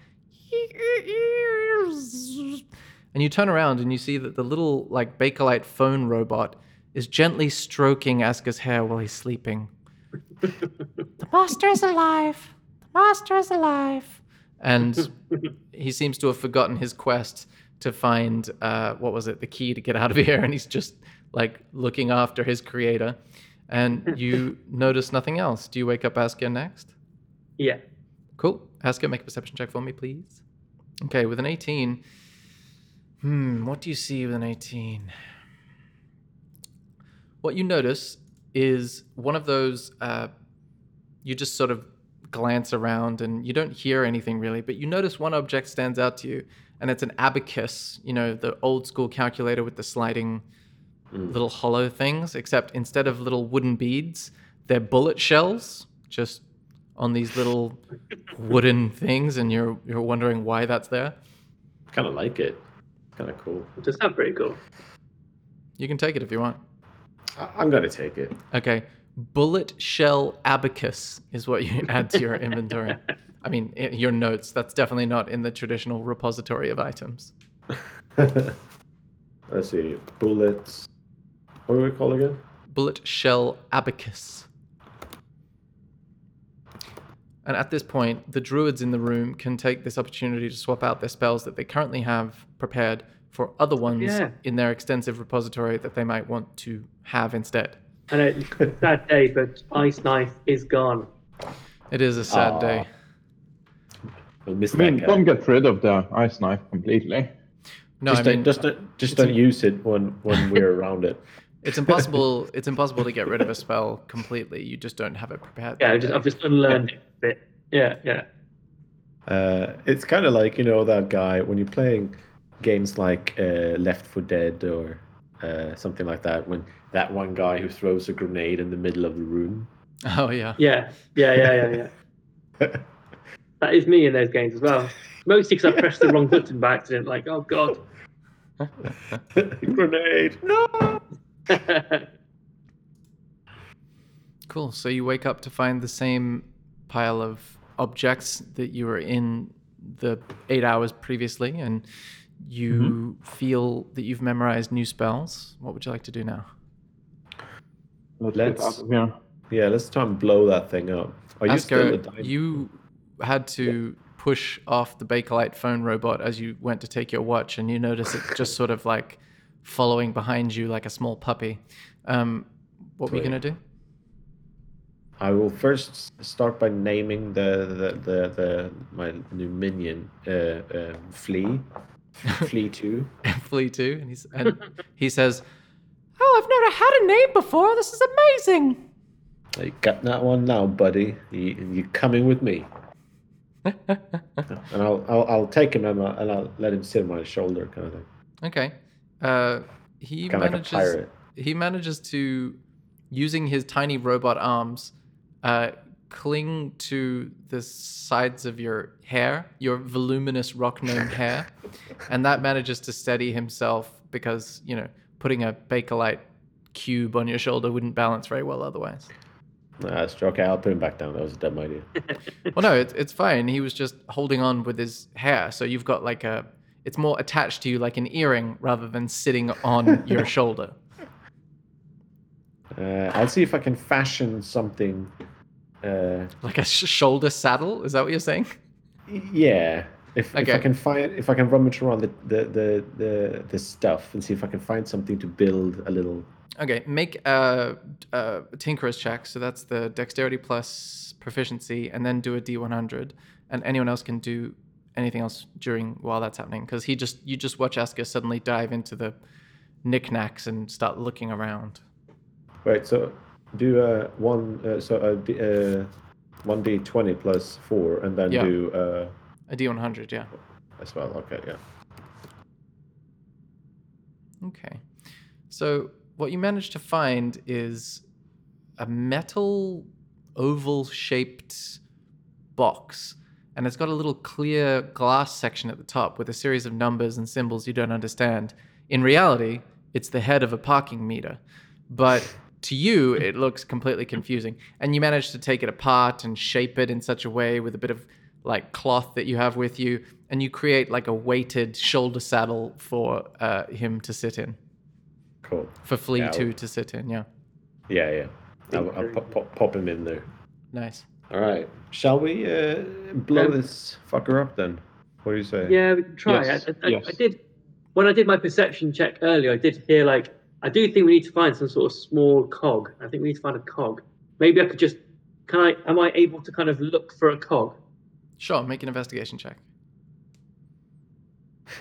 And you turn around and you see that the little, like, Bakelite phone robot is gently stroking Aska's hair while he's sleeping. the master is alive! The master is alive! And he seems to have forgotten his quest to find uh, what was it, the key to get out of here, and he's just like looking after his creator. And you notice nothing else. Do you wake up Aska next? Yeah. Cool. Aska, make a perception check for me, please. Okay, with an 18. Hmm, what do you see with an 18? What you notice is one of those, uh, you just sort of glance around and you don't hear anything really, but you notice one object stands out to you, and it's an abacus, you know, the old school calculator with the sliding Mm. little hollow things, except instead of little wooden beads, they're bullet shells, just on these little wooden things, and you're you're wondering why that's there. Kind of like it. Kind of cool. It does sound pretty cool. You can take it if you want. I- I'm gonna take it. Okay, bullet shell abacus is what you add to your inventory. I mean, i- your notes. That's definitely not in the traditional repository of items. Let's see. Bullets. What do we call again? bullet shell abacus. And at this point, the druids in the room can take this opportunity to swap out their spells that they currently have prepared for other ones Yeah. in their extensive repository that they might want to have instead. I know it's a sad day, but Ice Knife is gone. It is a sad Aw. day. We'll miss I mean, that guy. don't get rid of the ice knife completely. No, just, I mean, don't, just, don't, just don't use it when when we're around it. It's impossible. it's impossible to get rid of a spell completely. You just don't have it prepared. Yeah, I've just. I've just unlearned it. Yeah, yeah. Uh, it's kind of like you know that guy when you're playing games like uh, Left 4 Dead or uh, something like that. When that one guy who throws a grenade in the middle of the room. Oh yeah. Yeah, yeah, yeah, yeah, yeah. that is me in those games as well. Mostly because I pressed the wrong button by accident. Like, oh god. grenade! No. Cool. So you wake up to find the same pile of objects that you were in the eight hours previously, and you mm-hmm. feel that you've memorized new spells. What would you like to do now? Let's, get Let's- out of here. Yeah, let's try and blow that thing up. Are you still Asker, a you had to push off the Bakelite phone robot as you went to take your watch, and you notice it just sort of like following behind you like a small puppy. Um, what were you gonna do? I will first start by naming the the, the, the my new minion, uh, um Flea, Flea Two. Flea too, and he's and he says, "Oh, I've never had a name before. This is amazing." You got that one now, buddy. You you coming with me? and I'll, I'll I'll take him and I'll, and I'll let him sit on my shoulder, kind of thing, Okay. Uh, he kind like manages. pirate. he manages to, using his tiny robot arms, uh, cling to the sides of your hair, your voluminous rock gnome hair, and that manages to steady himself because you know putting a bakelite cube on your shoulder wouldn't balance very well otherwise. That's okay. I'll put him back down. That was a dumb idea. Well, no, it's it's fine. He was just holding on with his hair, so you've got like a. It's more attached to you like an earring rather than sitting on your shoulder. Uh, I'll see if I can fashion something. Uh, Like a sh- shoulder saddle? Is that what you're saying? yeah, if, if I can find if I can rummage around the the, the the the stuff and see if I can find something to build a little. Okay, make a, a tinkerer's check. So that's the dexterity plus proficiency, and then do a d100. And anyone else can do anything else during while that's happening, because he just you just watch Asker suddenly dive into the knickknacks and start looking around. Right. So do uh, one. Uh, so a d- uh, one d twenty plus four, and then Yeah. do uh, A d100, yeah. as well. Okay. Yeah. Okay. So what you manage to find is a metal oval shaped box and it's got a little clear glass section at the top with a series of numbers and symbols you don't understand. In reality, it's the head of a parking meter. But to you, it looks completely confusing. And you manage to take it apart and shape it in such a way with a bit of like cloth that you have with you, and you create like a weighted shoulder saddle for uh, him to sit in, Cool. for Flea Yeah, 2 to sit in. Yeah. Yeah. Yeah. I'll, I'll pop, pop, pop him in there. Nice. All right. Shall we uh, blow Um, this fucker up then? What do you say? Yeah, we can try. Yes, I, I, I- yes. I did when I did my perception check earlier. I did hear like I do think we need to find some sort of small cog. I think we need to find a cog. Maybe I could just can I am I able to kind of look for a cog? Sure, make an investigation check.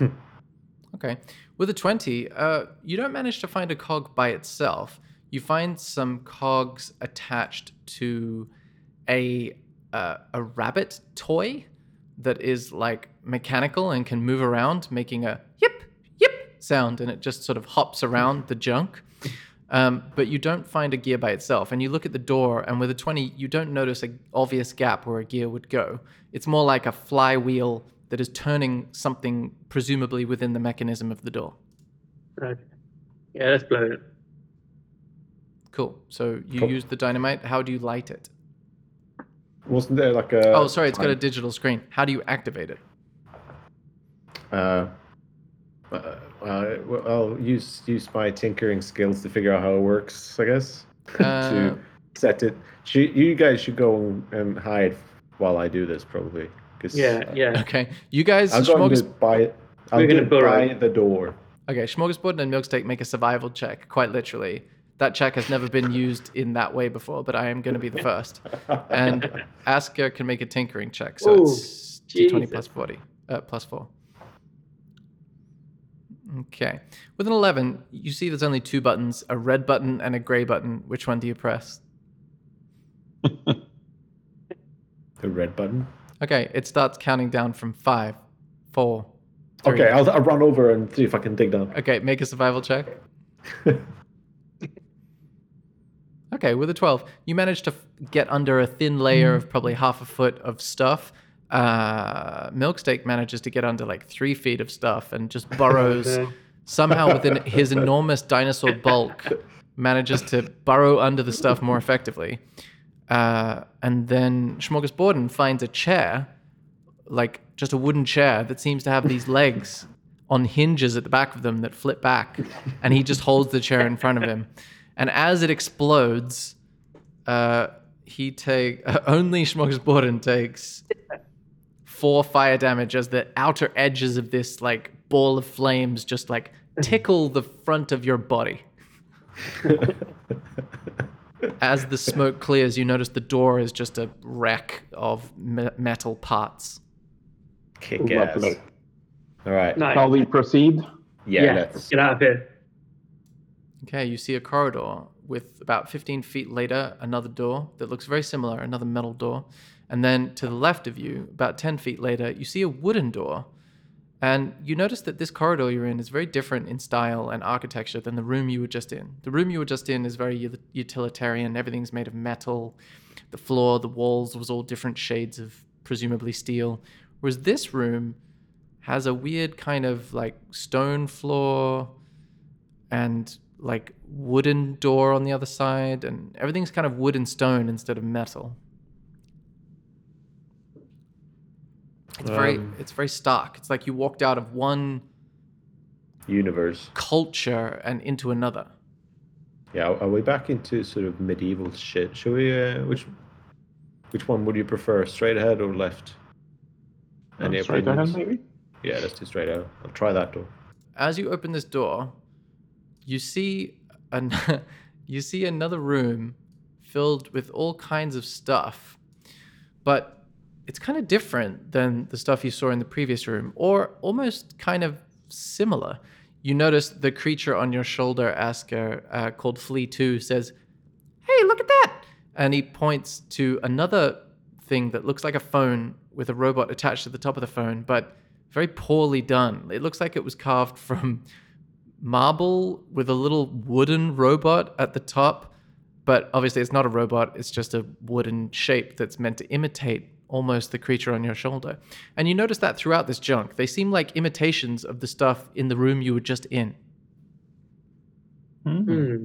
okay. With a 20, uh, you don't manage to find a cog by itself. You find some cogs attached to a uh, a rabbit toy that is like mechanical and can move around, making a yip yip sound, and it just sort of hops around the junk. Um, but you don't find a gear by itself. And you look at the door, and with a 20, you don't notice an obvious gap where a gear would go. It's more like a flywheel that is turning something presumably within the mechanism of the door. Okay. Yeah, let's blow it. Cool. So you Cool. use the dynamite. How do you light it? Wasn't there like a? oh, sorry, it's got a digital screen. How do you activate it? Uh, uh, uh, well, I'll use use my tinkering skills to figure out how it works. I guess Uh, to set it. You guys should go and hide while I do this, probably. 'cause, Yeah, uh, yeah. Okay. You guys, I'll go and Schmorgas- do it. I'll We're do gonna it burrow. by the door. Okay, Smorgasbord and Milksteak make a survival check, quite literally. That check has never been used in that way before, but I am going to be the first. And Asker can make a tinkering check, so Ooh, it's d20 Jesus. plus 40, uh, plus 4. Okay. With an 11, you see there's only two buttons a red button and a gray button. Which one do you press? The red button. Okay, it starts counting down from five, five, four, three. Okay, I'll, I'll run over and see if I can dig down. Okay, make a survival check. Okay, with a 12, you manage to f- get under a thin layer of probably half a foot of stuff. Uh, Milksteak manages to get under like three feet of stuff and just burrows somehow within his enormous dinosaur bulk, manages to burrow under the stuff more effectively. Uh, and then Smorgasborden finds a chair, like just a wooden chair that seems to have these legs on hinges at the back of them that flip back, and he just holds the chair in front of him. And as it explodes, uh, he take only Smorgasborden takes four fire damage as the outer edges of this like ball of flames just like tickle the front of your body. As the smoke clears, you notice the door is just a wreck of me- metal parts. Kick ass. Lovely. All right. Nice. Shall we proceed? Yeah, let's. get out of here. Okay, you see a corridor with about 15 feet later another door that looks very similar, another metal door. And then to the left of you, about 10 feet later, you see a wooden door. And you notice that this corridor you're in is very different in style and architecture than the room you were just in. The room you were just in is very utilitarian, everything's made of metal. The floor, the walls was all different shades of presumably steel. Whereas this room has a weird kind of like stone floor and like wooden door on the other side and everything's kind of wood and stone instead of metal it's very Um, it's very stark it's like you walked out of one Universe. culture and into another Yeah, are we back into sort of medieval shit? Should we? Uh, which which one would you prefer, straight ahead or left? Any Straight ahead, opinions? maybe? Yeah, let's do straight ahead. I'll try that door. as you open this door you see an you see another room filled with all kinds of stuff but it's kind of different than the stuff you saw in the previous room or almost kind of similar. You notice the creature on your shoulder asker uh, called flea 2 says hey look at that! And he points to another thing that looks like a phone with a robot attached to the top of the phone but very poorly done. It looks like it was carved from marble with a little wooden robot at the top but obviously it's not a robot it's just a wooden shape that's meant to imitate almost the creature on your shoulder and you notice that throughout this junk they seem like imitations of the stuff in the room you were just in Hmm. Hmm.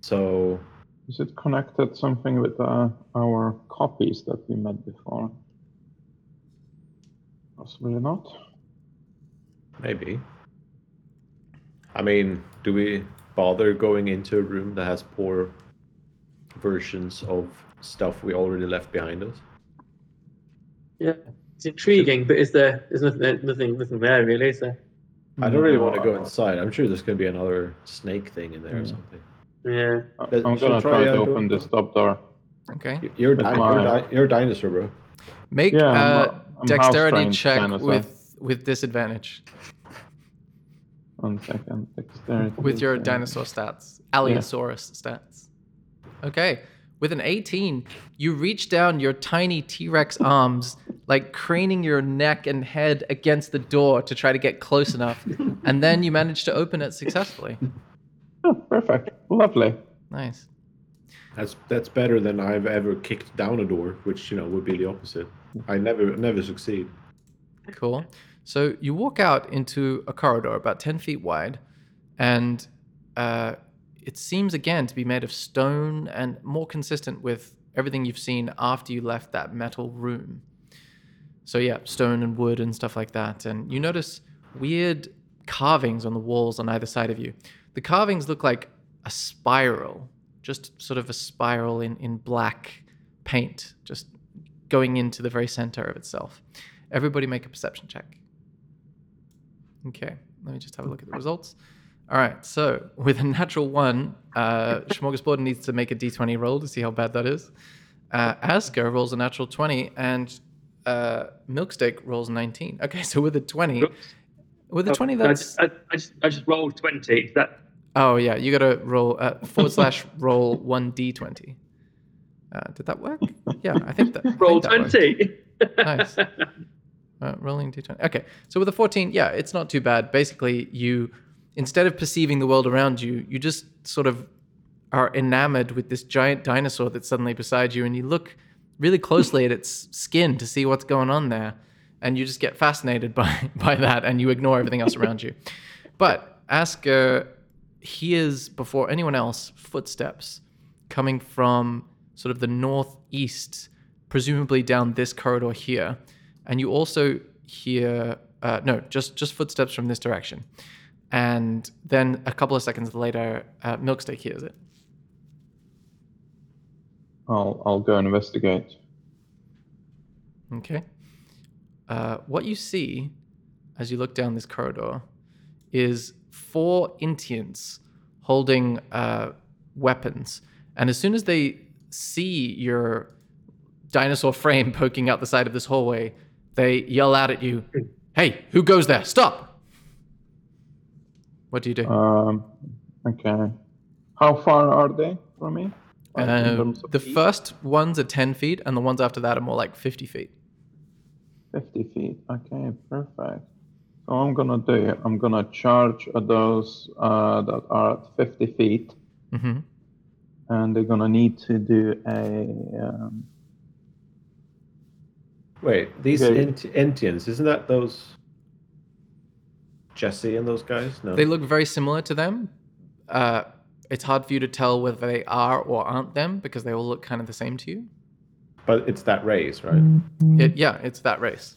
So Is it connected something with uh, our copies that we met before? Possibly not. maybe. I mean, do we bother going into a room that has poor versions of stuff we already left behind us? Yeah, it's intriguing, but is there? There's nothing, nothing, nothing there really. Is there? I don't really No, want to go uh, inside. I'm sure there's going to be another snake thing in there or Mm. something. Yeah. I- Let- I'm gonna I try try to open door? this top door. okay You're, a di- my- you're, a di- you're a dinosaur, bro. make Yeah, I'm uh, I'm dexterity house-trained check dinosaur. with with disadvantage One second. Dexterity. with your dinosaur stats, Allosaurus stats. Okay, with an 18, you reach down your tiny T Rex arms, like craning your neck and head against the door to try to get close enough, and then you manage to open it successfully. Oh, perfect. Lovely. Nice. That's that's better than I've ever kicked down a door, which you know would be the opposite. I never never succeed. Cool. So you walk out into a corridor about 10 feet wide, and uh, it seems again to be made of stone and more consistent with everything you've seen after you left that metal room. So, yeah, stone and wood and stuff like that. And you notice weird carvings on the walls on either side of you. The carvings look like a spiral, just sort of a spiral in, in black paint, just going into the very center of itself. Everybody make a perception check. Okay, let me just have a look at the results. All right, so with a natural one, uh, Smorgasbord needs to make a d20 roll to see how bad that is. Uh, Asker rolls a natural 20, and uh, Milksteak rolls 19. Okay, so with a 20, With a Oh, 20, I that's. I, I just I just rolled twenty. That Oh, yeah. You got to roll uh, forward slash roll 1d20. Uh, did that work? Yeah, I think that. Roll think that worked. twenty. Nice. Uh, rolling d20. Okay, so with a 14, yeah, it's not too bad. Basically, you, instead of perceiving the world around you, you just sort of are enamored with this giant dinosaur that's suddenly beside you, and you look really closely at its skin to see what's going on there, and you just get fascinated by by that, and you ignore everything else around you. But Asker hears before anyone else footsteps coming from sort of the northeast, presumably down this corridor here, and you also hear uh, no, just just footsteps from this direction, and then a couple of seconds later, uh, Milksteak hears it. I'll I'll go and investigate. Okay. Uh, what you see as you look down this corridor is four Intians holding uh, weapons. And as soon as they see your dinosaur frame poking out the side of this hallway, they yell out at you, Hey, who goes there? Stop! What do you do? Um, okay. How far are they from me? Like, Uh, the feet? first ones are 10 feet, and the ones after that are more like 50 feet. 50 feet. Okay, perfect. So I'm gonna do, I'm gonna charge at those uh, that are at 50 feet, hmm and they're gonna need to do a. Um, Wait, these Okay. Ent- Entians, isn't that those Jesse and those guys? No. They look very similar to them. Uh, it's hard for you to tell whether they are or aren't them because they all look kind of the same to you. but it's that race, right? It, yeah, it's that race.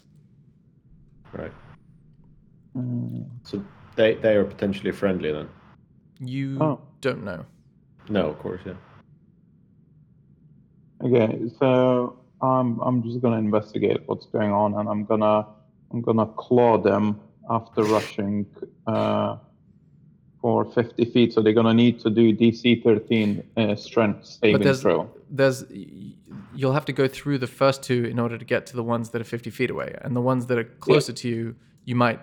Right. So they they are potentially friendly then. You Oh. don't know. No, of course, yeah. Okay, so I'm I'm just gonna investigate what's going on, and I'm gonna I'm gonna claw them after rushing uh, for 50 feet. So they're gonna need to do DC 13 uh, strength saving But there's throw. there's you'll have to go through the first two in order to get to the ones that are 50 feet away, and the ones that are closer to you, you might.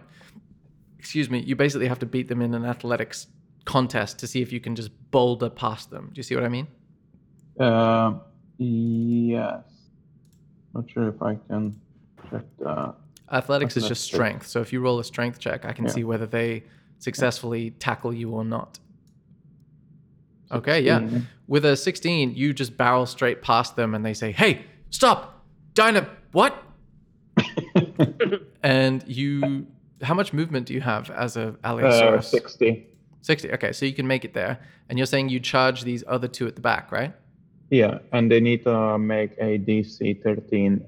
Excuse me. You basically have to beat them in an athletics contest to see if you can just boulder past them. Do you see what I mean? Uh, yes. Not sure if I can check that. Athletics is just strength. So if you roll a strength check, I can Yeah. see whether they successfully tackle you or not. Okay, yeah. With a 16, you just barrel straight past them and they say, Hey, stop! Dyna, what? and you, how much movement do you have as a Uh, Allosaurus? 60. 60. Okay, so you can make it there. And you're saying you charge these other two at the back, right? Yeah, and they need to make a DC 13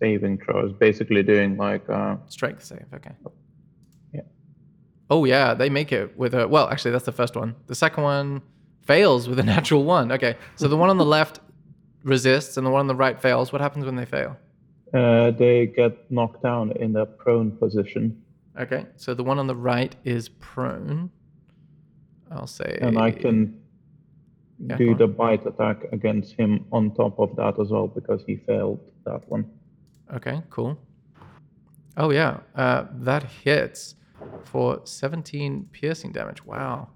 saving throws, basically doing like uh, Strength save, okay. Yeah. Oh yeah, they make it with a well, actually that's the first one. The second one fails with a natural one. Okay. So the one on the left resists and the one on the right fails. What happens when they fail? uh, they get knocked down in the prone position, Okay. So the one on the right is prone. I'll say and I can Yeah, do the bite attack against him on top of that as well because he failed that one. Okay, cool. Oh yeah. Uh, that hits for 17 piercing damage. Wow.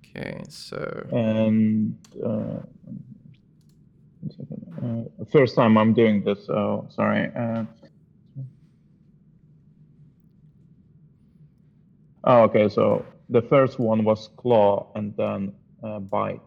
Okay, so And uh. Uh, first time I'm doing this, so sorry. Uh, oh, okay. So the first one was claw and then uh, bite.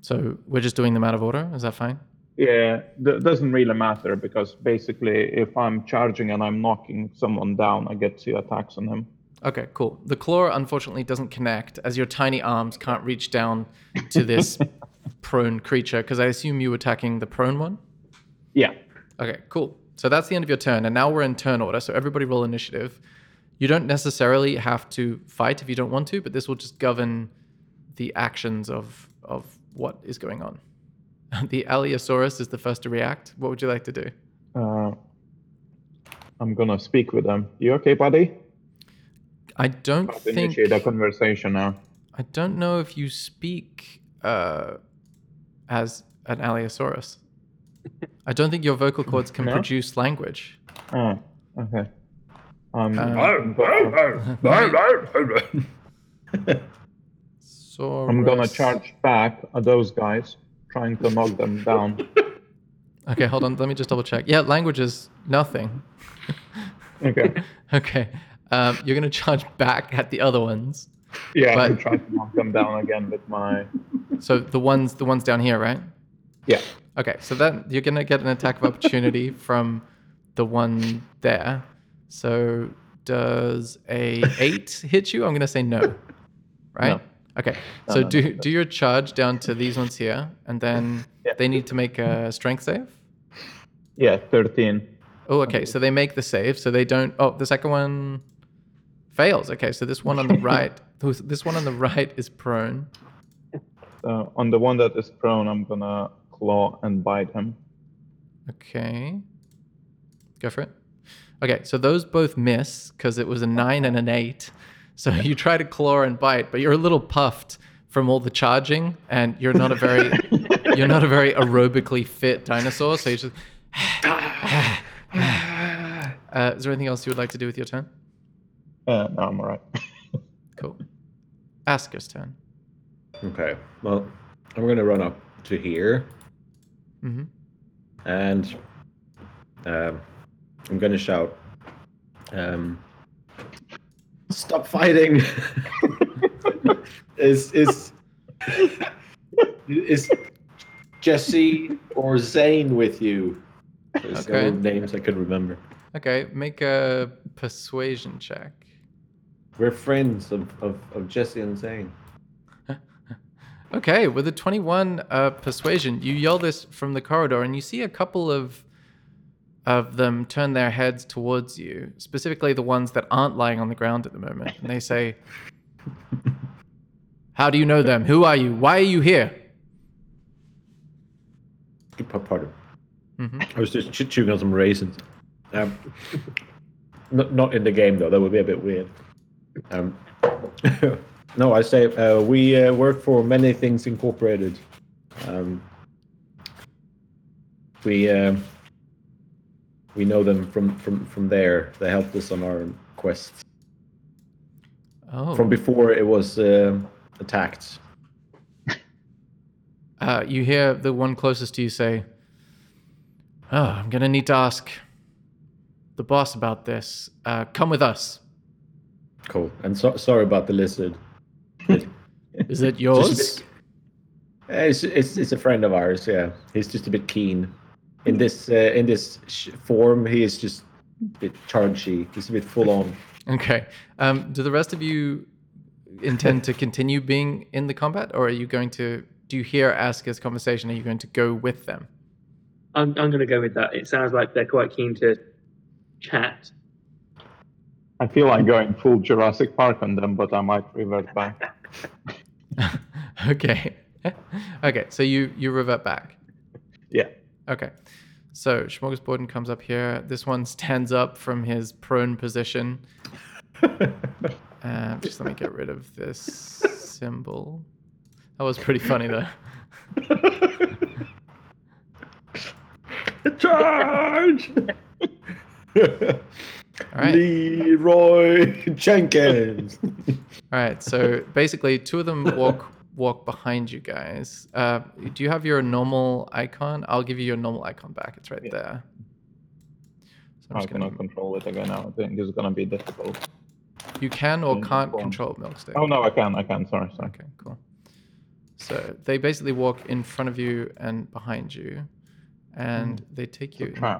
so we're just doing them out of order. Is that fine? Yeah, that doesn't really matter because basically, if I'm charging and I'm knocking someone down, I get two attacks on him. Okay, cool. The claw unfortunately doesn't connect as your tiny arms can't reach down to this prone creature because I assume you were attacking the prone one. Yeah. Okay, cool. So that's the end of your turn, and now we're in turn order. So everybody roll initiative. You don't necessarily have to fight if you don't want to, but this will just govern the actions of of what is going on. The Allosaurus is the first to react. What would you like to do? Uh, I'm gonna speak with them. You okay, buddy? I don't I'll think initiate a conversation now. I don't know if you speak uh, as an Allosaurus. I don't think your vocal cords can No? produce language. Oh, okay. I'm, Um, I'm, gonna, I'm gonna charge back at those guys, trying to knock them down. Okay, hold on. Let me just double check. Yeah, language is nothing. Okay. Okay. Um, you're gonna charge back at the other ones. Yeah, I'm trying to knock them down again with my. So the ones, the ones down here, right? Yeah. Okay. So then you're gonna get an attack of opportunity from the one there. So does a eight hit you? I'm gonna say no. Right. No. Okay. No, so no, do no. do your charge down to these ones here, and then Yeah. they need to make a strength save. Yeah, 13. Oh, okay. So they make the save. So they don't. Oh, the second one fails. Okay. So this one on the right, this one on the right is prone. So on the one that is prone, I'm gonna claw and bite him. Okay. Go for it. Okay. So those both miss because it was a nine and an eight. So you try to claw and bite, but you're a little puffed from all the charging, and you're not a very you're not a very aerobically fit dinosaur. So you just. Uh, is there anything else you would like to do with your turn? Uh, no, I'm alright. Cool. Asker's turn. Okay. Well, I'm gonna run up to here hmm and um, I'm gonna shout. Um, Stop fighting! is is is Jesse or Zane with you? There's Okay. no names I can remember. Okay, make a persuasion check. We're friends of, of, of Jesse and Zane. Okay, with a 21 uh, persuasion, you yell this from the corridor, and you see a couple of of them turn their heads towards you, specifically the ones that aren't lying on the ground at the moment. And they say, How do you know them? Who are you? Why are you here? Pa- Pardon. hmm I was just ch- chewing on some raisins. Um, not, not in the game though. That would be a bit weird. Um, no, I say uh, we uh, work for Many Things Incorporated. Um, we um we know them from from from there. They helped us on our quest Oh, from before it was um attacked. uh, you hear the one closest to you say, Oh, I'm going to need to ask the boss about this. Uh, come with us. Cool. And so, sorry about the lizard. Is it yours? bit- Uh, It's, it's it's a friend of ours. Yeah, he's just a bit keen. In this uh, in this sh- form, he is just a bit chargy. He's a bit full on. Okay. Um, do the rest of you intend to continue being in the combat, or are you going to? Do you hear Asker's conversation? Are you going to go with them? I'm, I'm going to go with that. It sounds like they're quite keen to chat. I feel like going full Jurassic Park on them, but I might revert back. okay. okay. So you you revert back. Yeah. Okay. So Smorgasborden comes up here. This one stands up from his prone position. Uh, just let me get rid of this symbol. That was pretty funny though. Charge! All right. Leeroy Jenkins. All right. So basically, two of them walk walk behind you guys. Uh, do you have your normal icon? I'll give you your normal icon back. It's right Yeah. there. So I'm I just gonna, control it again now. I think it's gonna be difficult. you can or Mm, can't on. control Milksteak. Oh no, I can. I can. Sorry, sorry. Okay, cool. So they basically walk in front of you and behind you, and they take you in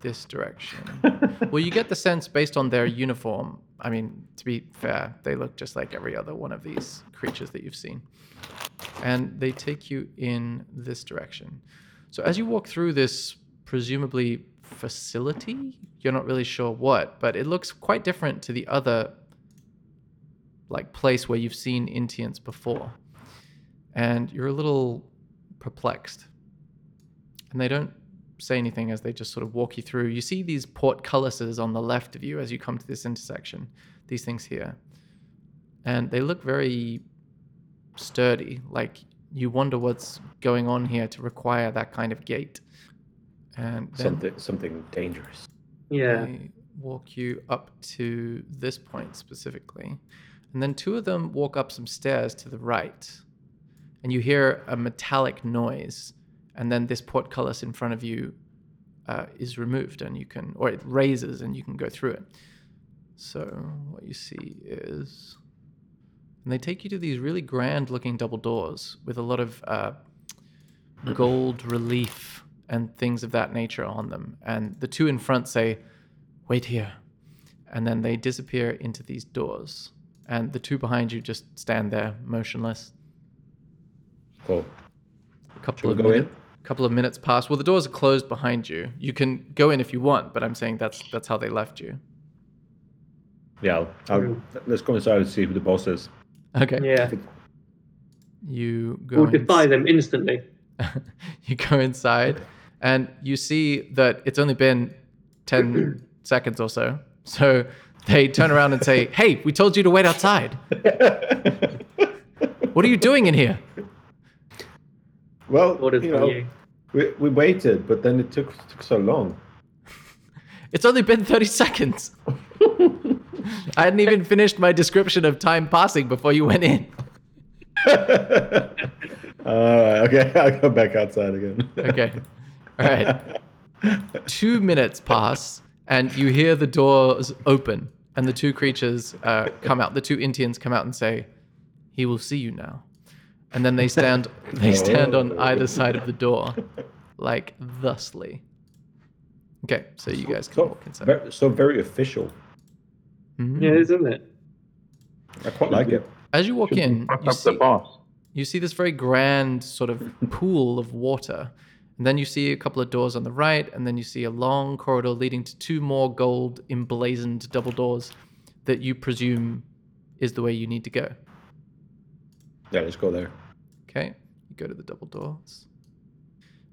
this direction. well, you get the sense based on their uniform. I mean, to be fair, they look just like every other one of these creatures that you've seen. And they take you in this direction. So as you walk through this presumably facility, you're not really sure what, but it looks quite different to the other like place where you've seen Intians before. And you're a little perplexed. And they don't say anything as they just sort of walk you through. You see these portcullises on the left of you as you come to this intersection, these things here. And they look very sturdy, like you wonder what's going on here to require that kind of gate. And then something something dangerous. Yeah. they walk you up to this point specifically. And then two of them walk up some stairs to the right. And you hear a metallic noise. And then this portcullis in front of you uh, is removed and you can, or it raises and you can go through it. So what you see is, and they take you to these really grand looking double doors with a lot of uh, gold relief and things of that nature on them. And the two in front say, wait here. And then they disappear into these doors. And the two behind you just stand there motionless. Cool. A couple Shall of go in? Minute- couple of minutes pass. Well, the doors are closed behind you. You can go in if you want, but I'm saying that's that's how they left you. Yeah, I'll, I'll, let's go inside and see who the boss is. Okay. Yeah. You go. We'll defy ins- them instantly. you go inside, and you see that it's only been ten seconds or so. So they turn around and say, "Hey, we told you to wait outside. What are you doing in here?" Well, Orders you from know, you. We, we waited, but then it took took so long. It's only been 30 seconds. I hadn't even finished my description of time passing before you went in. Alright, okay, I'll go back outside again. Okay. All right. Two minutes pass, and you hear the doors open, and the two creatures uh, come out. The two Indians come out and say, "He will see you now." And then they stand. They stand on either side of the door, like thusly. Okay, so you guys can so, walk inside. very, so very official. Mhm. Yeah, isn't it? I quite like it. As you walk Should in, you up the see, boss. you see this very grand sort of pool of water. And then you see a couple of doors on the right, and then you see a long corridor leading to two more gold emblazoned double doors that you presume is the way you need to go. Yeah, let's go there. Okay, you go to the double doors.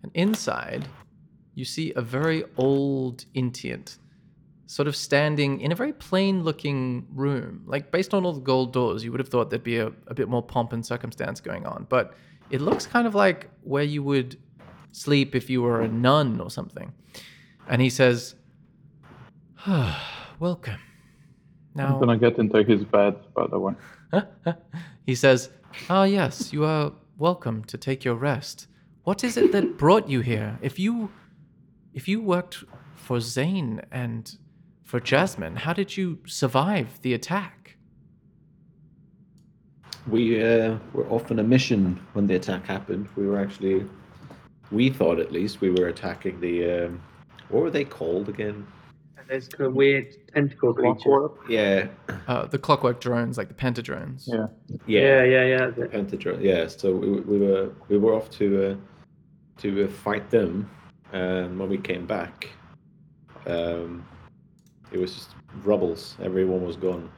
And inside, you see a very old Intient, sort of standing in a very plain looking room. Like, based on all the gold doors, you would have thought there'd be a, a bit more pomp and circumstance going on. But it looks kind of like where you would sleep if you were a nun or something. And he says, Welcome. Now, I'm gonna get into his bed, by the way. he says, Ah, yes, you are welcome to take your rest. What is it that brought you here? If you if you worked for Zane and for Jasmine, how did you survive the attack? We uh, were off on a mission when the attack happened. We were actually, we thought at least, we were attacking the. Um, what were they called again? And there's kind of weird tentacle creature. Yeah, Uh, the clockwork drones, like the pentadrones. Yeah. Yeah, yeah, yeah. that's it. Pentadron. Yeah, so we, we were we were off to uh, to uh, fight them, and when we came back, um, it was just rubbles. Everyone was gone.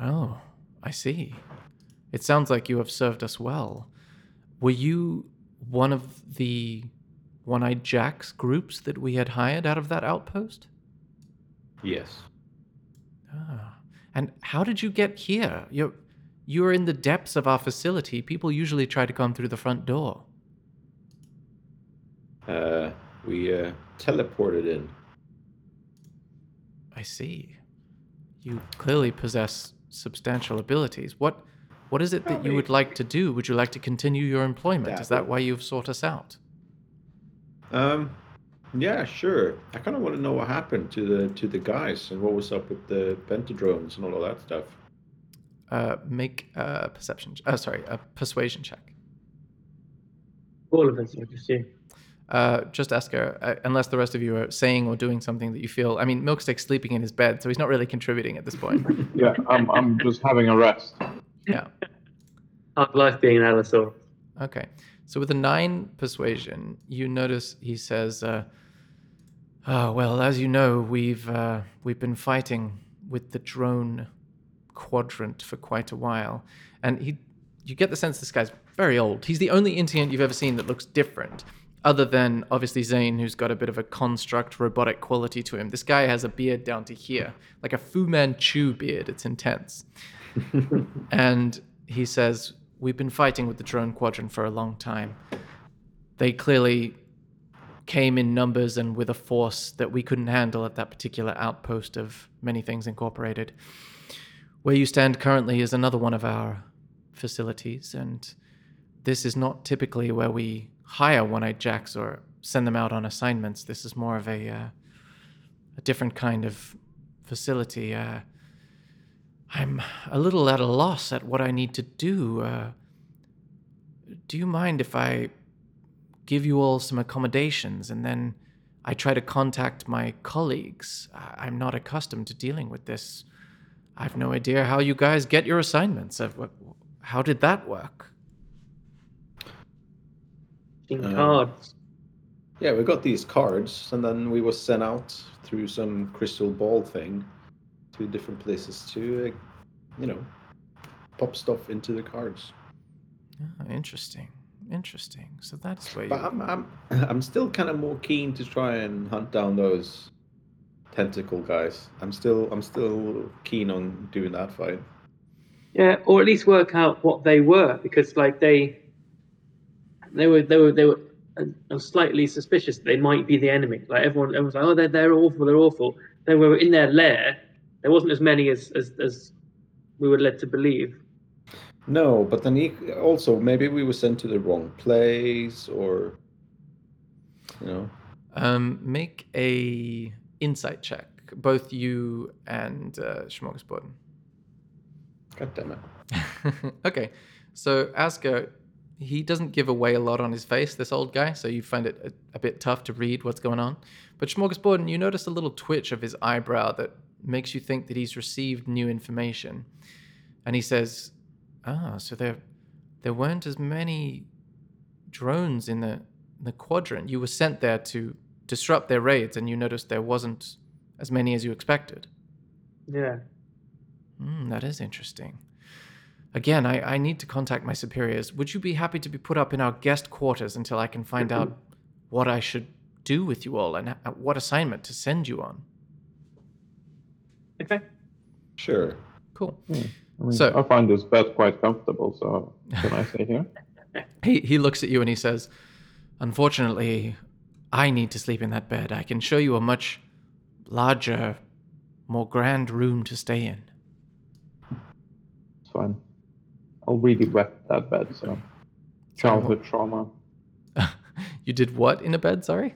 Oh, I see. It sounds like you have served us well. Were you one of the One Eyed Jack's groups that we had hired out of that outpost? Yes. Ah. And how did you get here? You're you're in the depths of our facility. People usually try to come through the front door. Uh, we uh, teleported in. I see. You clearly possess substantial abilities. What what is it that you would like to do? Would you like to continue your employment? Is that why you've sought us out? Um, yeah, sure. I kind of want to know what happened to the to the guys and what was up with the pentadrones and all of that stuff. Uh, make a perception. Oh, sorry, a persuasion check. All of us, I would assume. Uh, just ask her, uh, unless the rest of you are saying or doing something that you feel. I mean, Milksteak's sleeping in his bed, so he's not really contributing at this point. Yeah, I'm, I'm just having a rest. yeah. Hard life being an allosaurus. Okay. So with a nine persuasion, you notice he says, uh, "Oh well, as you know, we've uh, we've been fighting with the drone quadrant for quite a while, and he, you get the sense this guy's very old. He's the only Intient you've ever seen that looks different, other than obviously Zane, who's got a bit of a construct robotic quality to him. This guy has a beard down to here, like a Fu Manchu beard. It's intense." and he says, We've been fighting with the drone quadrant for a long time. They clearly came in numbers and with a force that we couldn't handle at that particular outpost of Many Things Incorporated. Where you stand currently is another one of our facilities, and this is not typically where we hire one-eyed jacks or send them out on assignments. This is more of a uh, a different kind of facility. Uh, I'm a little at a loss at what I need to do. Uh, do you mind if I give you all some accommodations and then I try to contact my colleagues? I- I'm not accustomed to dealing with this. I've no idea how you guys get your assignments. Uh, How did that work? In Um, cards. Yeah, we got these cards, and then we were sent out through some crystal ball thing to different places to, uh, you know, pop stuff into the cards. Ah, interesting. Interesting. So that's where. But I'm, I'm, I'm still kind of more keen to try and hunt down those tentacle guys. I'm still, I'm still keen on doing that fight. Yeah, or at least work out what they were, because like they, they were they were they were uh, slightly suspicious that they might be the enemy. Like everyone, everyone's like, oh, they're they're awful, they're awful. Then we were in their lair. There wasn't as many as as, as we were led to believe. No, but then e- also maybe we were sent to the wrong place, or you know. Um, make a insight check, both you and uh, Smorgasbord. God damn it. okay, so Asker, he doesn't give away a lot on his face, this old guy, so you find it a, a bit tough to read what's going on. But Smorgasbord, you notice a little twitch of his eyebrow that makes you think that he's received new information. And he says, Ah, so there, there weren't as many drones in the, in the quadrant. You were sent there to disrupt their raids, and you noticed there wasn't as many as you expected. Yeah. Hmm, that is interesting. Again, I, I need to contact my superiors. Would you be happy to be put up in our guest quarters until I can find out what I should do with you all and what assignment to send you on? Okay. Sure. Cool. Hmm. I mean, So- I find this bed quite comfortable, so can I stay here? He, he looks at you and he says, Unfortunately, I need to sleep in that bed. I can show you a much larger, more grand room to stay in. It's fine. I'll really wet that bed, so childhood trauma. You did what in a bed? Sorry?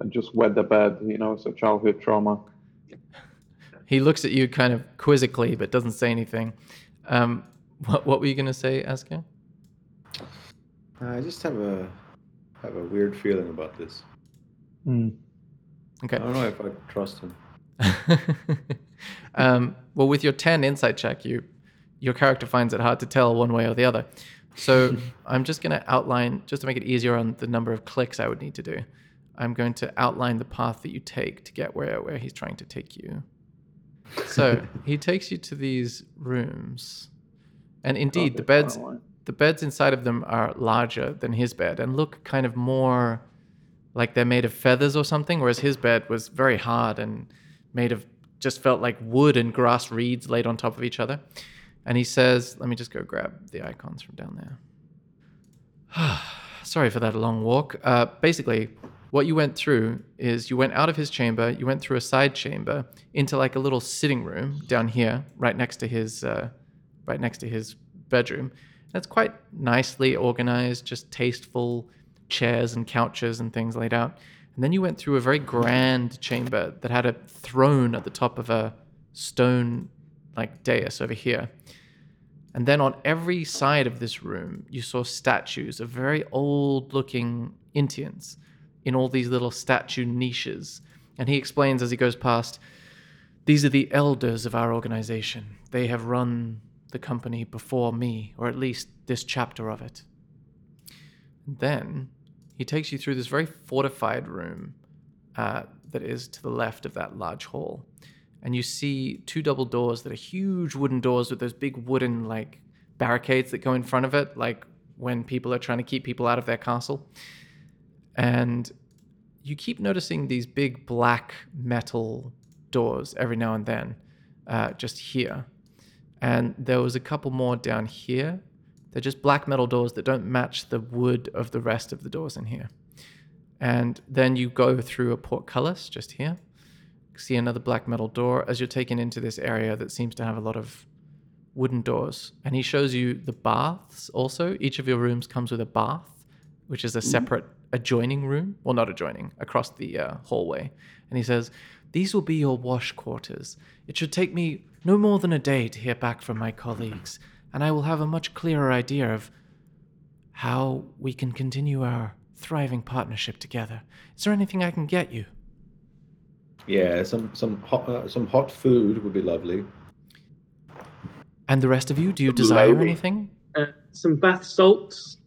I just wet the bed, you know, so childhood trauma. He looks at you kind of quizzically, but doesn't say anything. Um, what, what were you going to say, Asker? I just have a have a weird feeling about this. Hmm. Okay. I don't know if I trust him. um, well, with your 10 insight check, you your character finds it hard to tell one way or the other. So I'm just going to outline, just to make it easier on the number of clicks I would need to do. I'm going to outline the path that you take to get where where he's trying to take you. So he takes you to these rooms, and indeed the beds the beds inside of them are larger than his bed and look kind of more like they're made of feathers or something, whereas his bed was very hard and made of just felt like wood and grass reeds laid on top of each other. And he says, let me just go grab the icons from down there. Sorry for that long walk. Uh, basically, what you went through is you went out of his chamber, you went through a side chamber into like a little sitting room down here, right next to his, uh, right next to his bedroom. It's quite nicely organized, just tasteful chairs and couches and things laid out. And then you went through a very grand chamber that had a throne at the top of a stone like dais over here. And then on every side of this room, you saw statues of very old looking Indians in all these little statue niches. And he explains as he goes past these are the elders of our organization. They have run the company before me, or at least this chapter of it. And then he takes you through this very fortified room uh, that is to the left of that large hall. And you see two double doors that are huge wooden doors with those big wooden like barricades that go in front of it, like when people are trying to keep people out of their castle. And you keep noticing these big black metal doors every now and then, uh, just here. And there was a couple more down here. They're just black metal doors that don't match the wood of the rest of the doors in here. And then you go through a portcullis just here. See another black metal door as you're taken into this area that seems to have a lot of wooden doors. And he shows you the baths also. Each of your rooms comes with a bath, which is a separate adjoining room. Well, not adjoining, across the uh, hallway. And he says, These will be your wash quarters. It should take me no more than a day to hear back from my colleagues, and I will have a much clearer idea of how we can continue our thriving partnership together. Is there anything I can get you? Yeah, some some hot uh, some hot food would be lovely. And the rest of you, do you desire Loading. anything? Uh, some bath salts.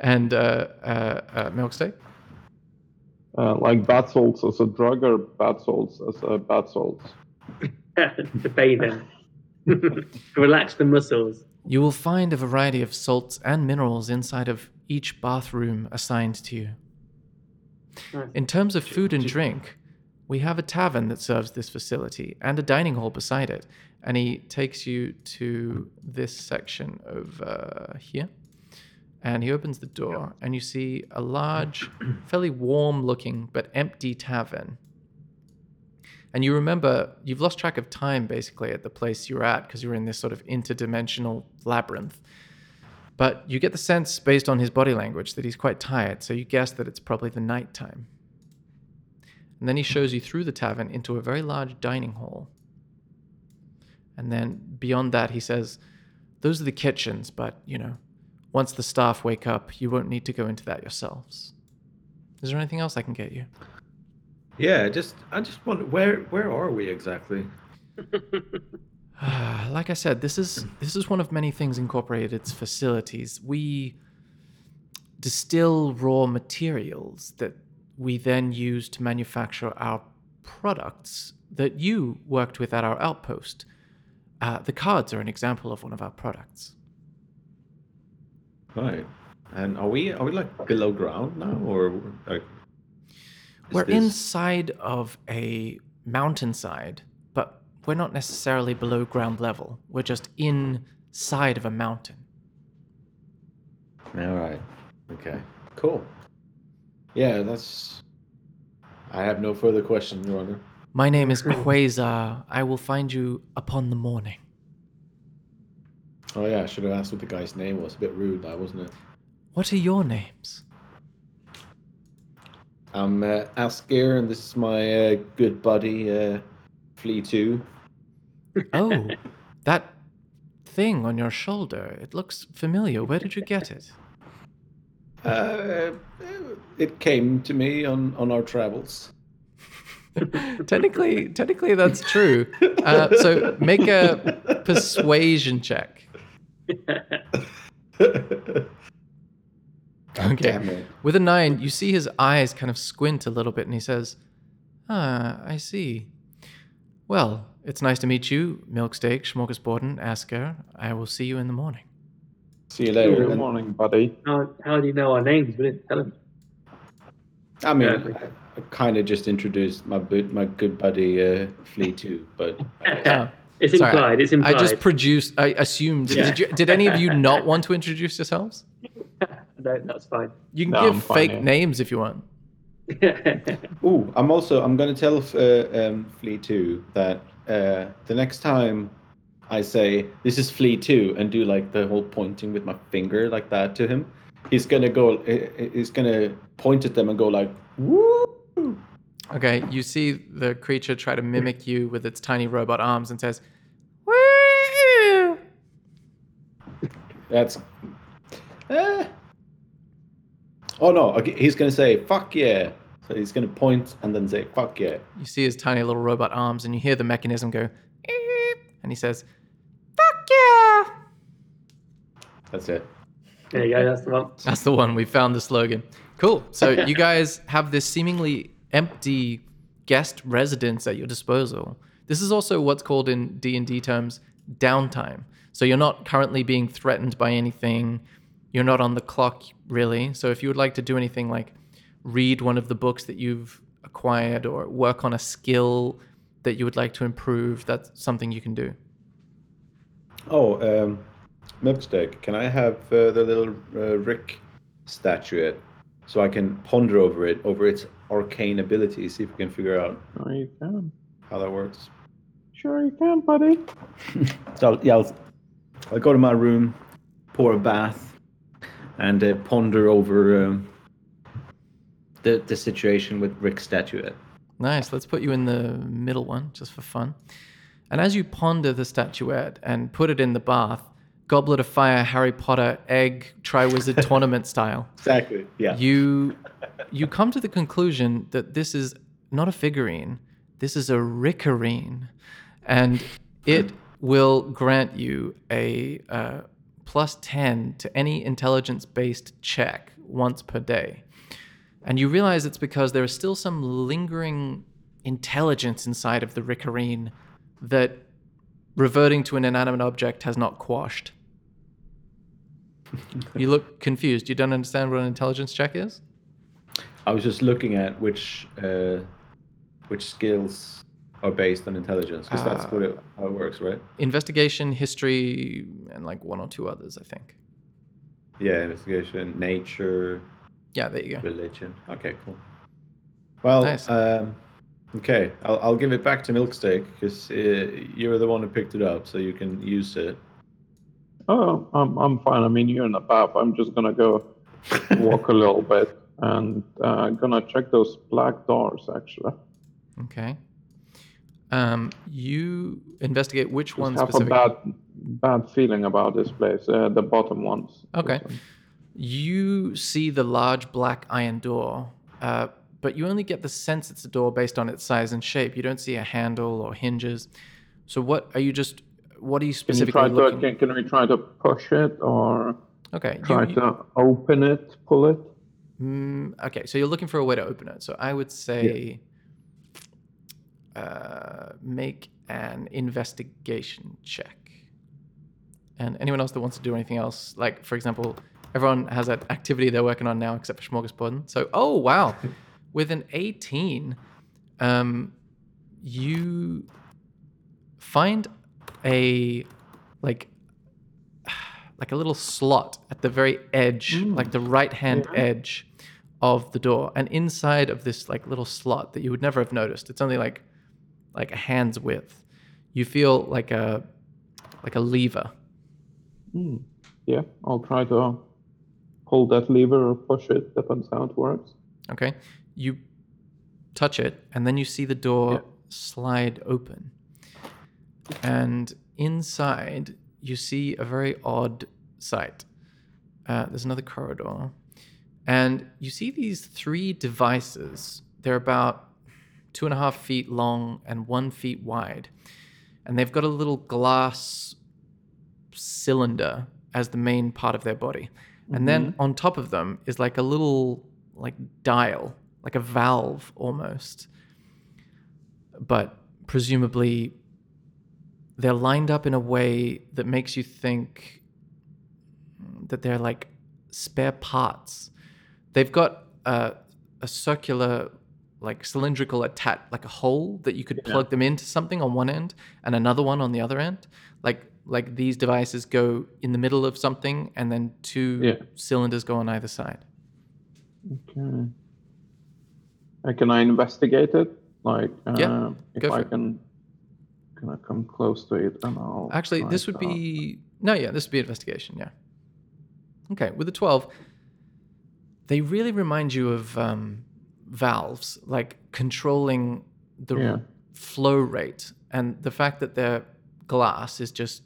And uh, uh, uh, milk steak? Uh, like bath salts as a drug or bath salts as a bath salts? to bathe in. to relax the muscles. You will find a variety of salts and minerals inside of each bathroom assigned to you. Nice. In terms of food and drink, we have a tavern that serves this facility and a dining hall beside it. And he takes you to this section of uh, here. And he opens the door, and you see a large, fairly warm looking but empty tavern. And you remember, you've lost track of time basically at the place you're at because you're in this sort of interdimensional labyrinth. But you get the sense, based on his body language, that he's quite tired, so you guess that it's probably the night time. And then he shows you through the tavern into a very large dining hall. And then beyond that, he says, Those are the kitchens, but, you know, once the staff wake up, you won't need to go into that yourselves. Is there anything else I can get you? Yeah, just I just wonder where where are we exactly? like I said, this is this is one of many things Incorporated's facilities. We distill raw materials that we then use to manufacture our products that you worked with at our outpost. Uh, the cards are an example of one of our products. Right. And are we are we like below ground now or like We're this- inside of a mountainside, but we're not necessarily below ground level. We're just inside of a mountain. All right. Okay. Cool. Yeah, that's. I have no further questions, Your Honor. My name is Quasar. I will find you upon the morning. Oh yeah, I should have asked what the guy's name was. A bit rude, that wasn't it? What are your names? I'm uh, Asker, and this is my uh, good buddy, uh, Flea Two. Oh, that thing on your shoulder. It looks familiar. Where did you get it? Uh, it came to me on on our travels. technically, technically that's true. Uh, so make a persuasion check. Okay. Damn it. With a nine, you see his eyes kind of squint a little bit, and he says, "Ah, I see. Well, it's nice to meet you, Milksteak, Schmorgasborden, Asker. I will see you in the morning." See you later. Good And- morning, buddy. How, how do you know our names? We didn't tell him. I mean, Yeah. I, I kind of just introduced my bu- my good buddy uh, Flea Two, but Oh, It's sorry. implied. It's implied. I just produced. I assumed. Yeah. Did, you, did any of you not want to introduce yourselves? no, that's fine. You can No, give fine, fake yeah. names if you want. Ooh, I'm also I'm gonna tell uh, um, Flea Two that uh, the next time I say this is Flea Two and do like the whole pointing with my finger like that to him, he's gonna go. uh, He's gonna point at them and go like, "Woo!" Okay, you see the creature try to mimic you with its tiny robot arms and says, "Woo!" That's. Eh. Oh no! okay, He's gonna say "fuck yeah." So he's gonna point and then say "fuck yeah." You see his tiny little robot arms, and you hear the mechanism go, "Eep," and he says, "Fuck yeah!" That's it. there you go. That's the one. That's the one. We found the slogan. Cool. So you guys have this seemingly empty guest residence at your disposal. This is also what's called in D&D terms downtime. So you're not currently being threatened by anything. You're not on the clock really. So if you would like to do anything like read one of the books that you've acquired or work on a skill that you would like to improve, that's something you can do. Oh, um, Milksteak, can I have uh, the little uh, Rick statuette so I can ponder over it, over its arcane abilities, see if we can figure out Sure you can. how that works. Sure you can, buddy. So I'll, yeah, I'll, I'll go to my room, pour a bath, and uh, ponder over um, the the situation with Rick's statuette. Nice. Let's put you in the middle one just for fun. And as you ponder the statuette and put it in the bath, Goblet of Fire, Harry Potter, Egg, Triwizard Tournament style, Exactly. Yeah. you you come to the conclusion that this is not a figurine, this is a rickarine, and it will grant you a uh, plus ten to any intelligence-based check once per day. And you realize it's because there is still some lingering intelligence inside of the rickarine that reverting to an inanimate object has not quashed. You look confused. You don't understand what an intelligence check is? I was just looking at which uh, which skills are based on intelligence because that's what it, how it works, right? Investigation, history, and like one or two others, I think. Yeah, investigation, nature, Yeah, there you go. religion. Okay, cool. Well, Nice. um, okay, I'll, I'll give it back to Milksteak because uh, you're the one who picked it up, so you can use it. Oh, I'm I'm fine. I mean, you're in the bath. I'm just gonna go walk a little bit and uh, gonna check those black doors. Actually, Okay. Um, you investigate which just one have a bad bad feeling about this place. Uh, the bottom ones. Okay. You see the large black iron door, uh, but you only get the sense it's a door based on its size and shape. You don't see a handle or hinges. So, what are you just? What are you Can you specifically try to looking? can, can we try to push it or Okay. try you- to open it, pull it? Mm, okay, so you're looking for a way to open it. So I would say uh, make an investigation check. And anyone else that wants to do anything else, like for example, everyone has that activity they're working on now except for Smorgasbord. So, oh wow, with an 18, um, you find a like like a little slot at the very edge, like the right hand edge of the door. And inside of this like little slot that you would never have noticed, it's only like like a hand's width. You feel like a like a lever. Hmm. Yeah, I'll try to pull that lever or push it. Depends how it works. Okay. You touch it, and then you see the door Yeah. slide open. And inside, you see a very odd sight. Uh, there's another corridor. And you see these three devices. They're about two and a half feet long and one feet wide. And they've got a little glass cylinder as the main part of their body. And then on top of them is like a little like dial, like a valve almost. But presumably they're lined up in a way that makes you think that they're like spare parts. They've got a, a circular, like cylindrical attach, like a hole that you could plug them into something on one end and another one on the other end. Like like these devices go in the middle of something and then two Yeah. cylinders go on either side. Okay. Uh, can I investigate it? Like, uh, Yeah, if I it. can, I come close to it and I'll. Actually, this would be no, yeah, this would be investigation, yeah. Okay, with the twelve, they really remind you of um, valves, like controlling the Yeah. flow rate, and the fact that they're glass is just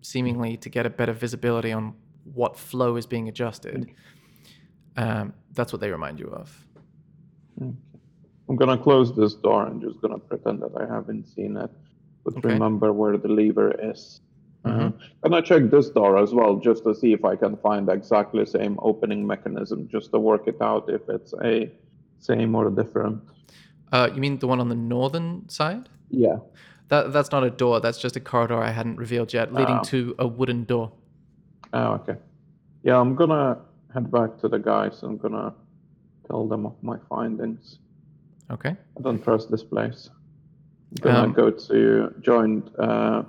seemingly to get a better visibility on what flow is being adjusted. Um, that's what they remind you of. I'm gonna close this door and just gonna pretend that I haven't seen it, but Okay. remember where the lever is. Uh, Mhm. and I check this door as well, just to see if I can find exactly the same opening mechanism, just to work it out if it's a same or different. Uh, you mean the one on the northern side? Yeah. That that's not a door. That's just a corridor I hadn't revealed yet, leading Oh. to a wooden door. Oh, okay. Yeah, I'm gonna head back to the guys. I'm gonna tell them of my findings. Okay. I don't trust this place. I'm gonna Um, go to join uh,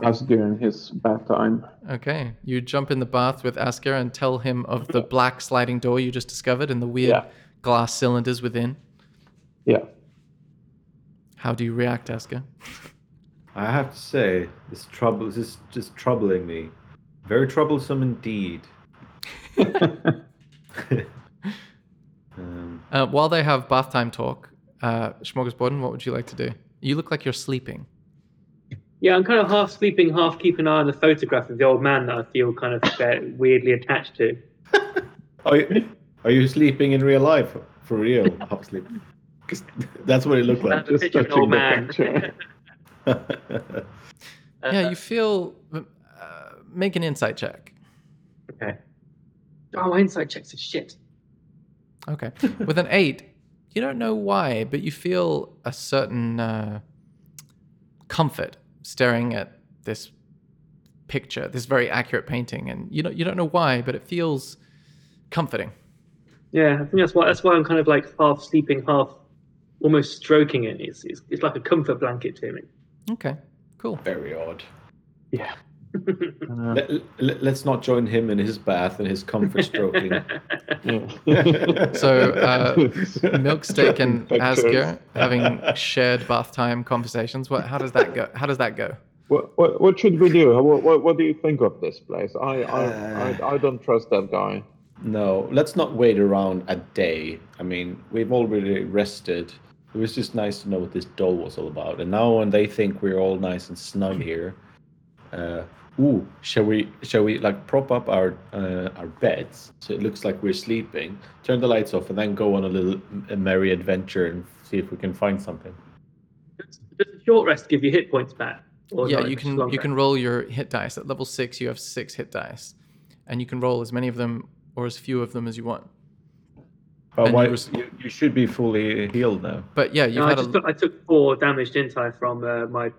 Asger in his bath time. Okay. You jump in the bath with Asker and tell him of the black sliding door you just discovered and the weird Yeah. glass cylinders within. Yeah. How do you react, Asker? I have to say, this trouble this is just troubling me. Very troublesome indeed. um, Uh, while they have bath time talk, uh, Smorgasborden, what would you like to do? You look like you're sleeping. Yeah, I'm kind of half sleeping, half keeping an eye on the photograph of the old man that I feel kind of uh, weirdly attached to. are, you, are you sleeping in real life? For real? Half sleep? 'Cause that's what it looked like. That's a picture of an old man. picture. yeah, you feel. Uh, make an insight check. Okay. Oh, my insight checks are shit. Okay. With an eight, you don't know why, but you feel a certain uh, comfort staring at this picture, this very accurate painting, and you don't you don't know why, but it feels comforting. Yeah, I think that's why that's why I'm kind of like half sleeping, half almost stroking it. It's it's, it's like a comfort blanket to me. Okay. Cool. Very odd. yeah. Uh, Let, let, let's not join him in his bath and his comfort stroking. So, uh, Milksteak and Asger having shared bath time conversations. What? How does that go? How does that go? What, what, what should we do? What, what, what do you think of this place? I, I, Uh. I, I don't trust that guy. No, let's not wait around a day. I mean, we've already rested. It was just nice to know what this doll was all about. And now when they think we're all nice and snug here, uh, ooh, shall we shall we like prop up our uh, our beds so it looks like we're sleeping, turn the lights off, and then go on a little a merry adventure and see if we can find something. Does does a short rest give you hit points back? Or yeah, not? you can long you can roll your hit dice at level six. You have six hit dice, and you can roll as many of them or as few of them as you want. But And why you you, res- you, should be fully healed now. But yeah, you've No, I had just a took, I took four damage, didn't I, from uh, my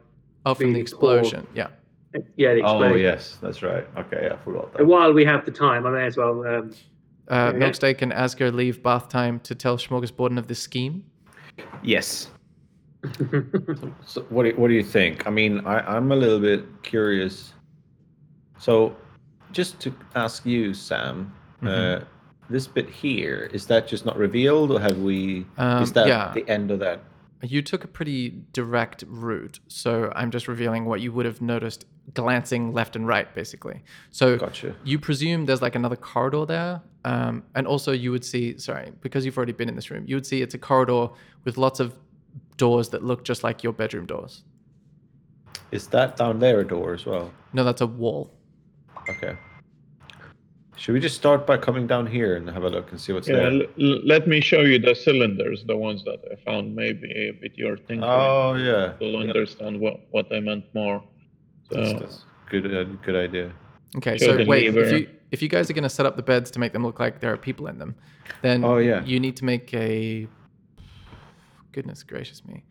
oh from the three, explosion. Yeah. Yeah the Oh yes, that's right. Okay, I forgot And that. while we have the time, I may as well. Um, Uh, Okay. Milksteak and Asger leave bath time to tell Smorgasborden of this scheme. Yes. So what do, what do you think? I mean, I, I'm a little bit curious. So, just to ask you, Sam, uh, Mhm. this bit here is that just not revealed, or have we? Um, is that yeah. the end of that? You took a pretty direct route, so I'm just revealing what you would have noticed glancing left and right, basically. So Gotcha. you presume there's like another corridor there, um, and also you would see, sorry, because you've already been in this room, you would see it's a corridor with lots of doors that look just like your bedroom doors. Is that down there a door as well? No, that's a wall. Okay. Should we just start by coming down here and have a look and see what's Yeah, there? l- l- let me show you the cylinders, the ones that I found. Maybe with your thing. Oh yeah. you'll Yep. understand what, what I meant more. So, That's, that's good. Uh, good idea. Okay, Show so the wait, if you if you guys are gonna set up the beds to make them look like there are people in them, then Oh, yeah. you need to make a goodness gracious me.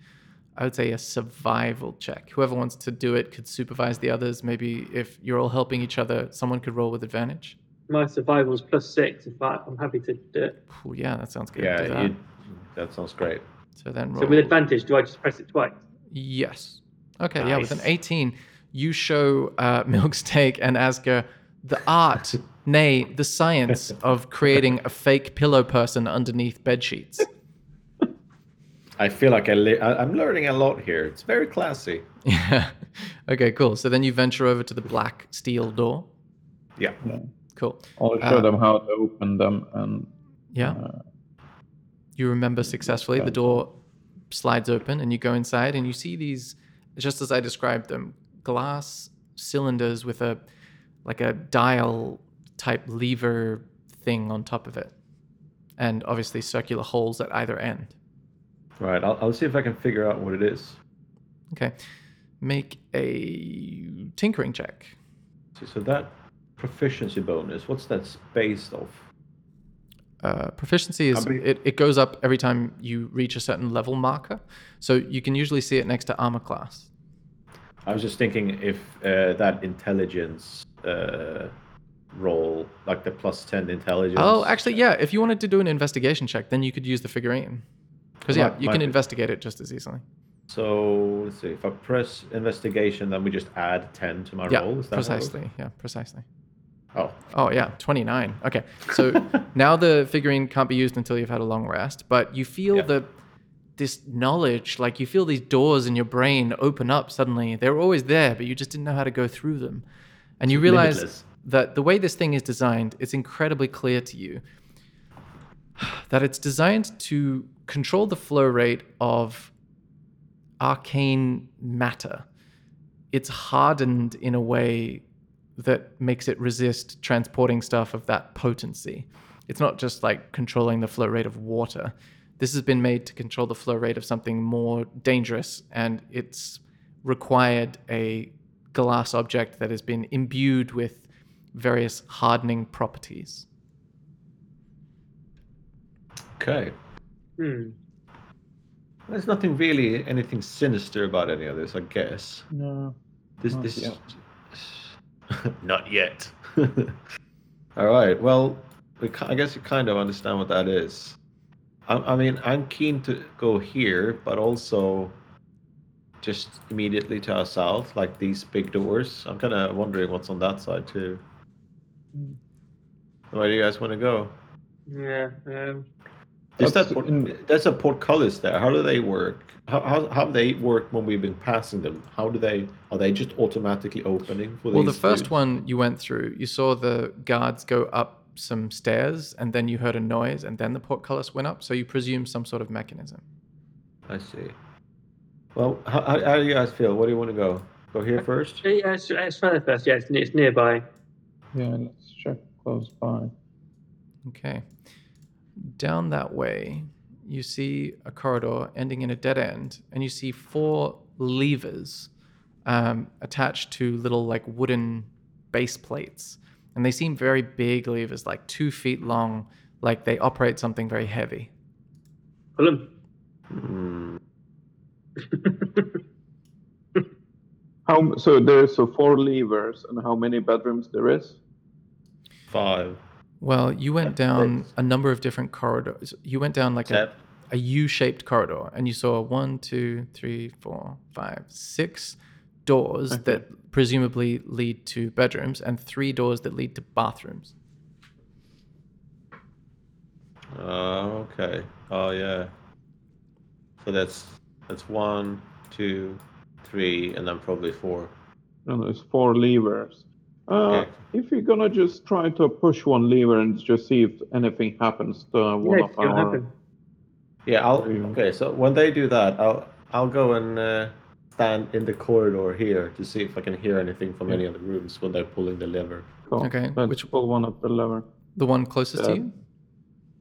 I would say a survival check. Whoever wants to do it could supervise the others. Maybe if you're all helping each other, someone could roll with advantage. my survival's plus six. In fact, I'm happy to do it. Ooh, yeah, that sounds good. Yeah, that. you, that sounds great. So then roll. So with advantage, do I just press it twice? Yes. Okay, yeah, with an 18, you show uh, Milksteak and Asger the art, nay, the science of creating a fake pillow person underneath bed sheets. I feel like I li- I, I'm learning a lot here. It's very classy. Yeah. Okay, cool. So then you venture over to the black steel door. Yeah. Cool. I'll show Uh, them how to open them and Yeah. uh, You remember successfully. The door slides open and you go inside and you see these, just as I described them, glass cylinders with a, like a dial type lever thing on top of it. And obviously circular holes at either end. Right. I'll, I'll see if I can figure out what it is. Okay. Make a tinkering check. So, so that proficiency bonus, what's that based off? Uh, proficiency is many- it, it goes up every time you reach a certain level marker. So you can usually see it next to armor class. I was just thinking if uh, that intelligence uh, roll, like the plus 10 intelligence. Oh, actually, yeah. If you wanted to do an investigation check, then you could use the figurine. Because yeah, you can be. investigate it just as easily. So let's see. If I press investigation, then we just add ten to my Yeah, roll. Is that how it works? precisely. Yeah, precisely. Oh, Oh yeah, 29. Okay. So now the figurine can't be used until you've had a long rest, but you feel Yeah. the this knowledge, like you feel these doors in your brain open up suddenly. They were always there, but you just didn't know how to go through them. And you realize Limitless. that the way this thing is designed, it's incredibly clear to you that it's designed to control the flow rate of arcane matter. It's hardened in a way that makes it resist transporting stuff of that potency. It's not just like controlling the flow rate of water. This has been made to control the flow rate of something more dangerous, and it's required a glass object that has been imbued with various hardening properties. okay. Hmm. There's nothing really anything sinister about any of this, I guess. No. This Not this yet. not yet. All right. Well, we, ki- I guess you kind of understand what that is. I, I mean, I'm keen to go here, but also just immediately to our south, like these big doors. I'm kind of wondering what's on that side too. Where do you guys want to go? Yeah. Um, Is that That's port- that's a portcullis there? How do they work? How, how how do they work when we've been passing them? How do they are they just automatically opening for Well, the first dudes? one you went through, you saw the guards go up some stairs, and then you heard a noise, and then the portcullis went up. So you presume some sort of mechanism. I see. Well, how, how, how do you guys feel? Where do you want to go? Go here first? yeah, it's, it's further first. Yeah, it's, it's nearby. Yeah, let's check close by. Okay. Down that way, you see a corridor ending in a dead end, and you see four levers um, attached to little like wooden base plates. And they seem very big levers, like two feet long, like they operate something very heavy. Pull 'em. Hmm. How so? There's so four levers, and how many bedrooms there is? Five. Well, you went down six. a number of different corridors. You went down like Seven. a U-shaped corridor, and you saw one, two, three, four, five, six doors Okay. that presumably lead to bedrooms, and three doors that lead to bathrooms. Oh, okay. Oh, yeah. So that's that's one, two, three, and then probably four. No, there's four levers. Uh, Okay. If you're gonna just try to push one lever and just see if anything happens to one Yeah, of our. happen. Yeah, I'll. Okay, so when they do that, I'll I'll go and uh, stand in the corridor here to see if I can hear anything from any of the rooms when they're pulling the lever. Cool. Okay, Let's which- pull one of the lever. The one closest to you?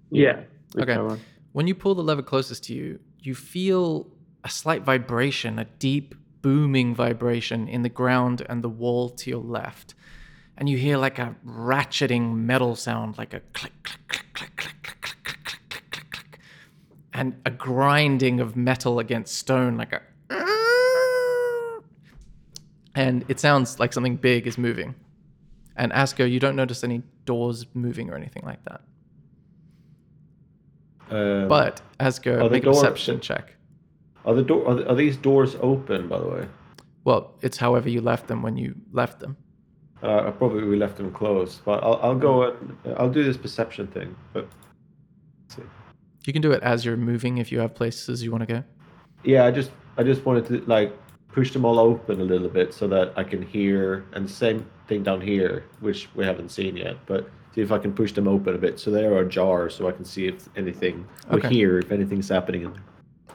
Yeah. Okay. whichever. When you pull the lever closest to you, you feel a slight vibration, a deep booming vibration in the ground and the wall to your left. And you hear like a ratcheting metal sound, like a click, click, click, click, click, click, click, click, click, click, click, click. And a grinding of metal against stone, like a. And it sounds like something big is moving. And Asko, you don't notice any doors moving or anything like that. Um, But the make a perception check. are the door are, the- are these doors open? By the way, Well, it's however you left them when you left them. uh, I probably we left them closed, but I'll I'll go and I'll do this perception thing. But. You can do it as you're moving if you have places you want to go. Yeah, I just I just wanted to like push them all open a little bit so that I can hear and same thing down here, which we haven't seen yet, but see if I can push them open a bit so they are ajar so I can see if anything or Okay. hear if anything's happening in there.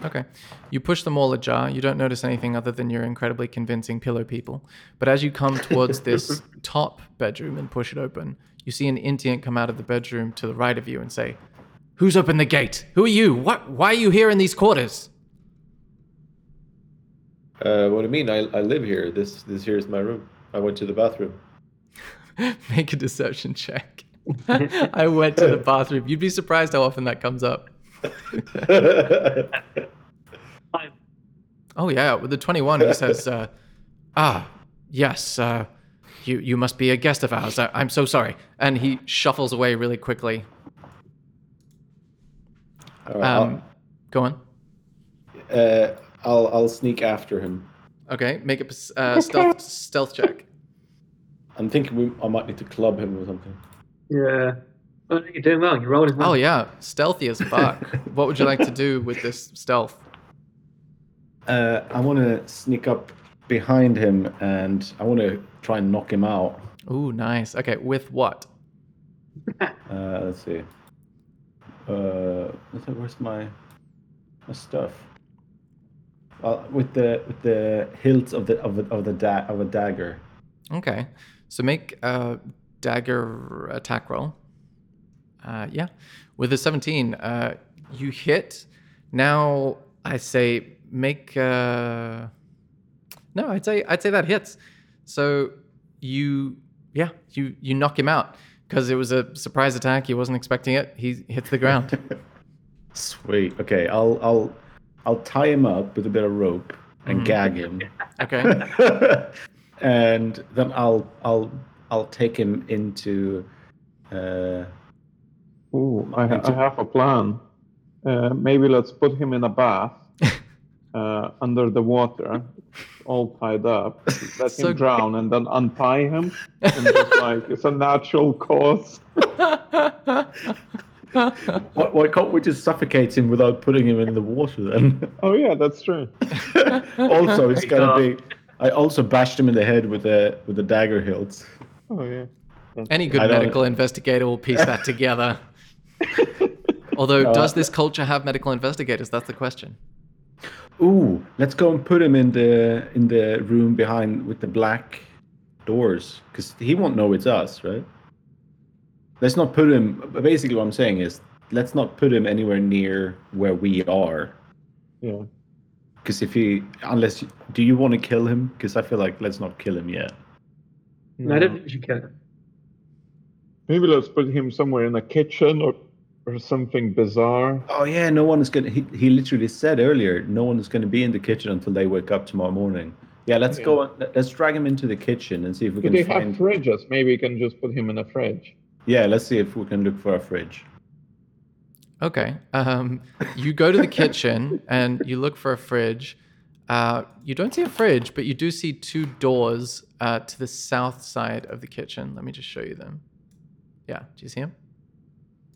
Okay. You push them all ajar. You don't notice anything other than your incredibly convincing pillow people. But as you come towards this top bedroom and push it open, you see an Indian come out of the bedroom to the right of you and say, Who's opened the gate? Who are you? What? Why are you here in these quarters? Uh, what do you mean? I, I live here. This this here is my room. I went to the bathroom. Make a deception check. I went to the bathroom. You'd be surprised how often that comes up. Oh yeah, with the twenty-one, he says, uh, "Ah, yes, uh, you you must be a guest of ours. I, I'm so sorry." And he shuffles away really quickly. All right, Um, go on. uh, I'll I'll sneak after him. Okay, make a pers- uh, stealth stealth check. I'm thinking we, I might need to club him or something. Yeah. Oh, you're doing well. You're rolling well. Oh yeah, stealthy as fuck. what would you like to do with this stealth? Uh, I want to sneak up behind him and I want to try and knock him out. Ooh, nice. Okay, with what? Uh, let's see. Uh, where's my my stuff? Uh, with the with the hilt of the of the, of the da- of a dagger. Okay, so make a dagger attack roll. Uh, yeah, with a 17, uh, you hit. Now I say make. Uh... No, I'd say I'd say that hits. So you, yeah, you you knock him out because it was a surprise attack. He wasn't expecting it. He hits the ground. Sweet. Okay, I'll I'll I'll tie him up with a bit of rope and gag him. Okay. and then I'll I'll I'll take him into uh Ooh, I, ha- I have a plan. Uh, maybe let's put him in a bath uh, under the water, all tied up. Let So- him drown and then untie him. And just like it's a natural cause. Why, why can't we just suffocate him without putting him in the water then? Oh yeah, that's true. also it's gonna God. be I also bashed him in the head with the with the dagger hilt. Oh yeah. Any good I don't- medical investigator will piece that together. Although, No, does this culture have medical investigators? That's the question. Ooh, let's go and put him in the in the room behind with the black doors because he won't know it's us, right? Let's not put him. Basically, what I'm saying is, let's not put him anywhere near where we are. Yeah. Because if he, unless, do you want to kill him? Because I feel like let's not kill him yet. No, I don't think you should kill him. Maybe let's put him somewhere in a kitchen or or something bizarre. Oh yeah, no one is gonna. He, he literally said earlier, no one is gonna be in the kitchen until they wake up tomorrow morning. Yeah, let's go. Let's drag him into the kitchen and see if we Do can they have find. fridges? Maybe we can just put him in a fridge. Yeah, let's see if we can look for a fridge. Okay. Um, you go to the kitchen and you look for a fridge. Uh, you don't see a fridge, but you do see two doors uh, to the south side of the kitchen. Let me just show you them. Yeah, do you see them?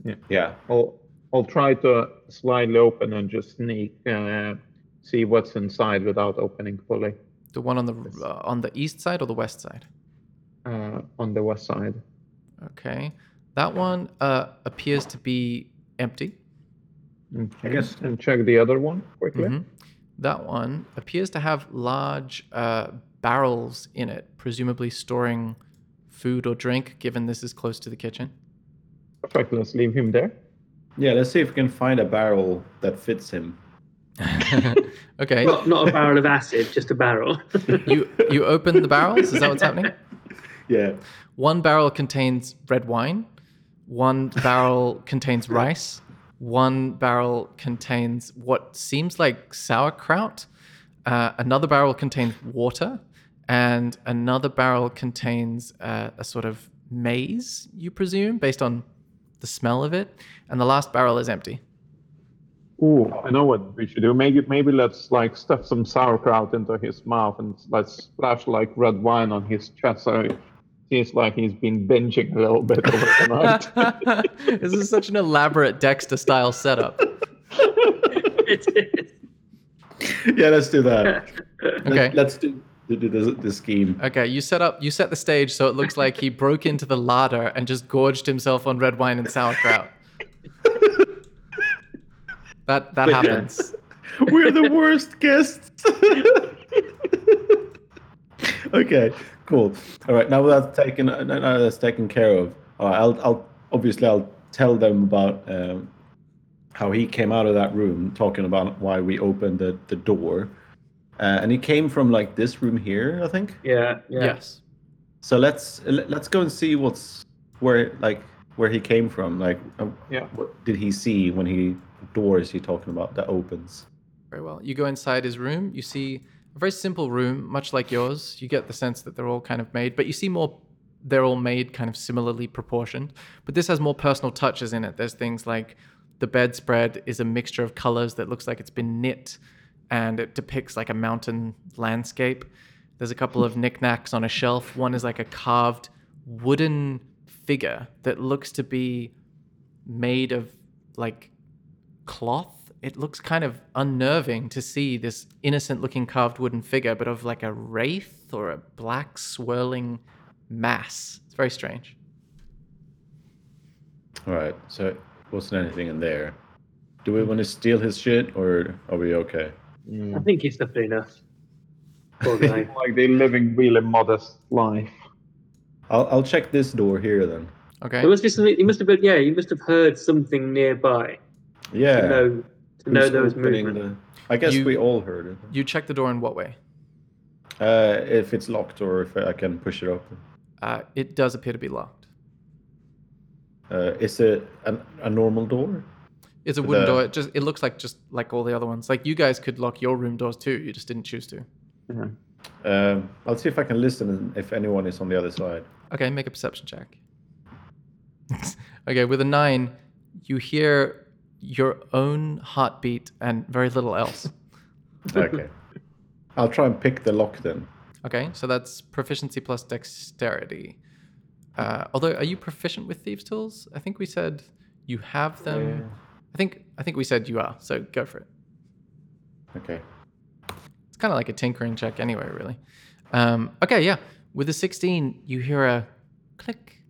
Yeah. Yeah. I'll I'll try to slightly open and just sneak, uh, see what's inside without opening fully. The one on the uh, on the east side or the west side? Uh, on the west side. Okay. That one uh, appears to be empty. Okay. guess- And check the other one quickly. Mhm. That one appears to have large uh, barrels in it, presumably storing food or drink, given this is close to the kitchen. Perfect. Let's leave him there. Yeah, let's see if we can find a barrel that fits him. okay. Not, not a barrel of acid, just a barrel. you you open the barrels. Is that what's happening? Yeah. One barrel contains red wine. One barrel contains rice. One barrel contains what seems like sauerkraut. Uh, another barrel contains water, and another barrel contains uh, a sort of maize, you presume, based on the smell of it. And the last barrel is empty. Ooh, I know what we should do. Maybe maybe let's like stuff some sauerkraut into his mouth and let's splash like red wine on his chest so seems like he's been binging a little bit over the night. this is such an elaborate Dexter style setup. it is. Yeah, let's do that. Okay. Let's do the, the, the, the scheme. Okay, you set up you set the stage so it looks like he broke into the larder and just gorged himself on red wine and sauerkraut. that that happens. We're the worst guests. okay, cool. All right, now that's taken. Now that's taken care of. All right, I'll, I'll obviously I'll tell them about um, how he came out of that room, talking about why we opened the the door, uh, and he came from like this room here, I think. Yeah, yeah. Yes. So let's let's go and see what's where like where he came from. Like, uh, Yeah. what did he see when he door is he talking about that opens? Very well. You go inside his room, you see a very simple room, much like yours. You get the sense that they're all kind of made, but you see more they're all made kind of similarly proportioned. But this has more personal touches in it. There's things like the bedspread is a mixture of colors that looks like it's been knit. and it depicts like a mountain landscape. There's a couple of knickknacks on a shelf. One is like a carved wooden figure that looks to be made of like cloth. It looks kind of unnerving to see this innocent looking carved wooden figure, but of like a wraith or a black swirling mass. It's very strange. All right. So it wasn't anything in there. Do we want to steal his shit or are we okay? Mm. I think he's definitely enough. Like they're living really modest life. I'll I'll check this door here then. Okay. There must be something. He must have been. Yeah, he must have heard something nearby Yeah. to know to know Who's there was movement. the- I guess You- we all heard it. You check the door in what way? Uh, if it's locked or if I can push it open. Uh, it does appear to be locked. Uh, is it an, a normal door? It's a wooden The- door. It just it looks like just like all the other ones. Like you guys could lock your room doors too. You just didn't choose to. Um, I'll see if I can listen and if anyone is on the other side. Okay, make a perception check. okay, with a nine, you hear your own heartbeat and very little else. Okay. I'll try and pick the lock then. Okay, so that's proficiency plus dexterity. Uh, although, are you proficient with thieves' tools? I think we said you have them. I think I think we said you are. So go for it. Okay. It's kind of like a tinkering check anyway, really. Um, okay, yeah. With a 16, you hear a click.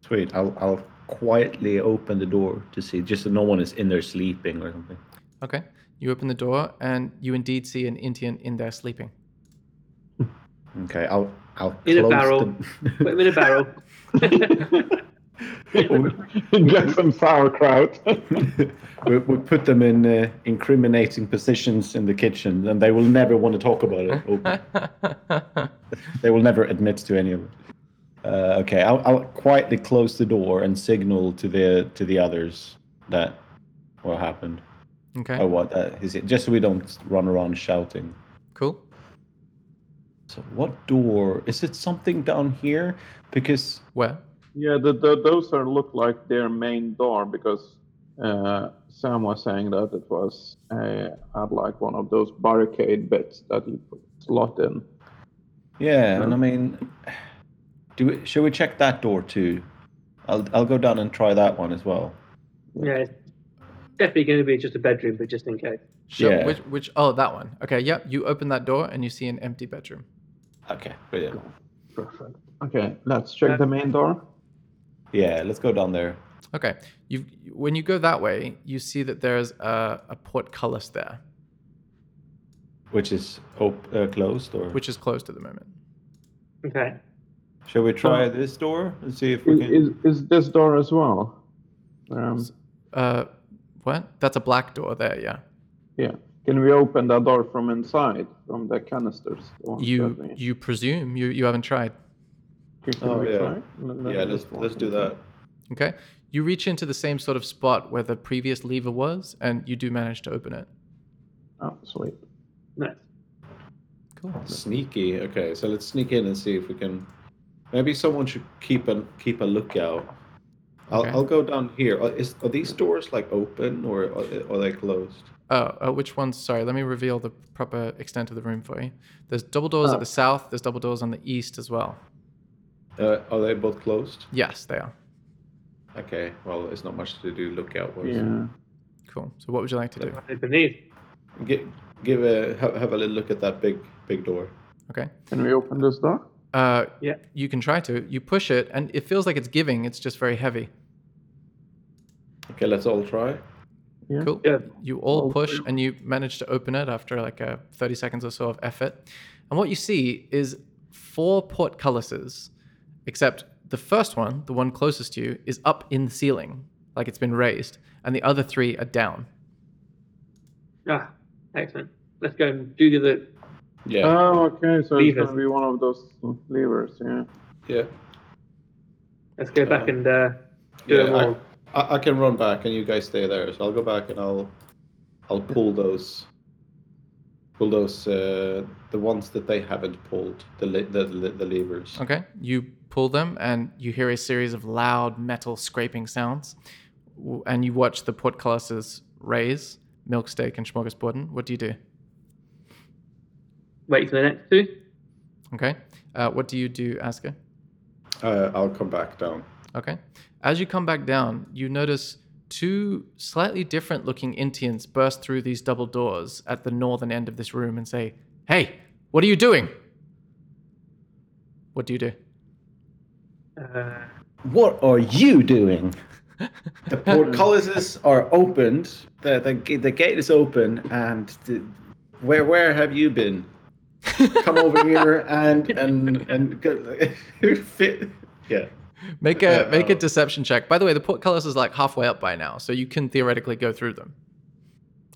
Sweet. I'll I'll quietly open the door to see just so no one is in there sleeping or something. Okay. You open the door and you indeed see an Indian in there sleeping. Okay. I'll I'll In a close barrel. Put him in a barrel. Get some sauerkraut. We, we put them in uh, incriminating positions in the kitchen, and they will never want to talk about it. they will never admit to any of it. Uh, okay, I'll, I'll quietly close the door and signal to the to the others that what happened okay. or what that is it, just so we don't run around shouting. Cool. So, what door is it? Something down here? Because Where? yeah, the, the, those are look like their main door because uh, Sam was saying that it was uh, had like one of those barricade bits that you put slot in. yeah, and I mean, do we, should we check that door too? I'll I'll go down and try that one as well. yeah, it's definitely going to be just a bedroom, but just in case. Sure. Yeah. Which, which, oh, that one. Okay, yep. You open that door and you see an empty bedroom. Okay, brilliant. Perfect. Okay, let's check the main door. Yeah, let's go down there. Okay. You when you go that way, you see that there's a, a portcullis there, Which is op- uh, closed, or which is closed at the moment. Okay. Shall we try this door and see if we Is, can? is, is this door as well? Um, Uh, what? That's a black door there. Yeah. yeah. Can we open that door from inside, from the canisters? the You we- you presume you you haven't tried. Can Oh, yeah. try? Let- let Yeah, us let's let's do inside. that. Okay. You reach into the same sort of spot where the previous lever was, and you do manage to open it. Oh, sweet. Nice. Cool. Sneaky. Okay, so let's sneak in and see if we can. Maybe someone should keep a keep a lookout. I'll Okay. I'll go down here. Are, are these doors like open or are, are they closed? Oh, uh, which ones? Sorry, let me reveal the proper extent of the room for you. There's double doors at Oh. the south. There's double doors on the east as well. Uh, are they both closed? Yes, they are. Okay. Well, it's not much to do lookout wise. Yeah. Cool. So, what would you like to do? Open these. Give give a have, have a little look at that big big door. Okay. Can we open this door? Uh, Yeah. you can try to. You push it, and it feels like it's giving. It's just very heavy. Okay, let's all try. Yeah. Cool. Yeah. You all All push, three. and you manage to open it after like a 30 seconds or so of effort. And what you see is four portcullises, except the first one, the one closest to you, is up in the ceiling, like it's been raised, and the other three are down. Ah, excellent. Let's go and do the other. Yeah. Oh, okay. So it's Levers. gonna be one of those levers. Yeah. yeah. Let's go back Uh, and uh, do Yeah. them all. I, I, I can run back and you guys stay there. So I'll go back and I'll I'll pull those pull those uh, the ones that they haven't pulled the le- the the, the levers. Okay. You pull them, and you hear a series of loud metal scraping sounds, W- and you watch the portcullises raise, Milksteak and Smorgasborden. What do you do? Wait for the next two. Okay. Uh, what do you do, Asker? Uh, I'll come back down. Okay. As you come back down, you notice two slightly different looking Intians burst through these double doors at the northern end of this room and say, Hey, what are you doing? What do you do? Uh, What are you doing? The portcullises are opened. The, the the gate is open, and the, where where have you been? Come over here and and and go, fit. Yeah. Make a Uh, make a oh. deception check. By the way, the portcullis is like halfway up by now, so you can theoretically go through them.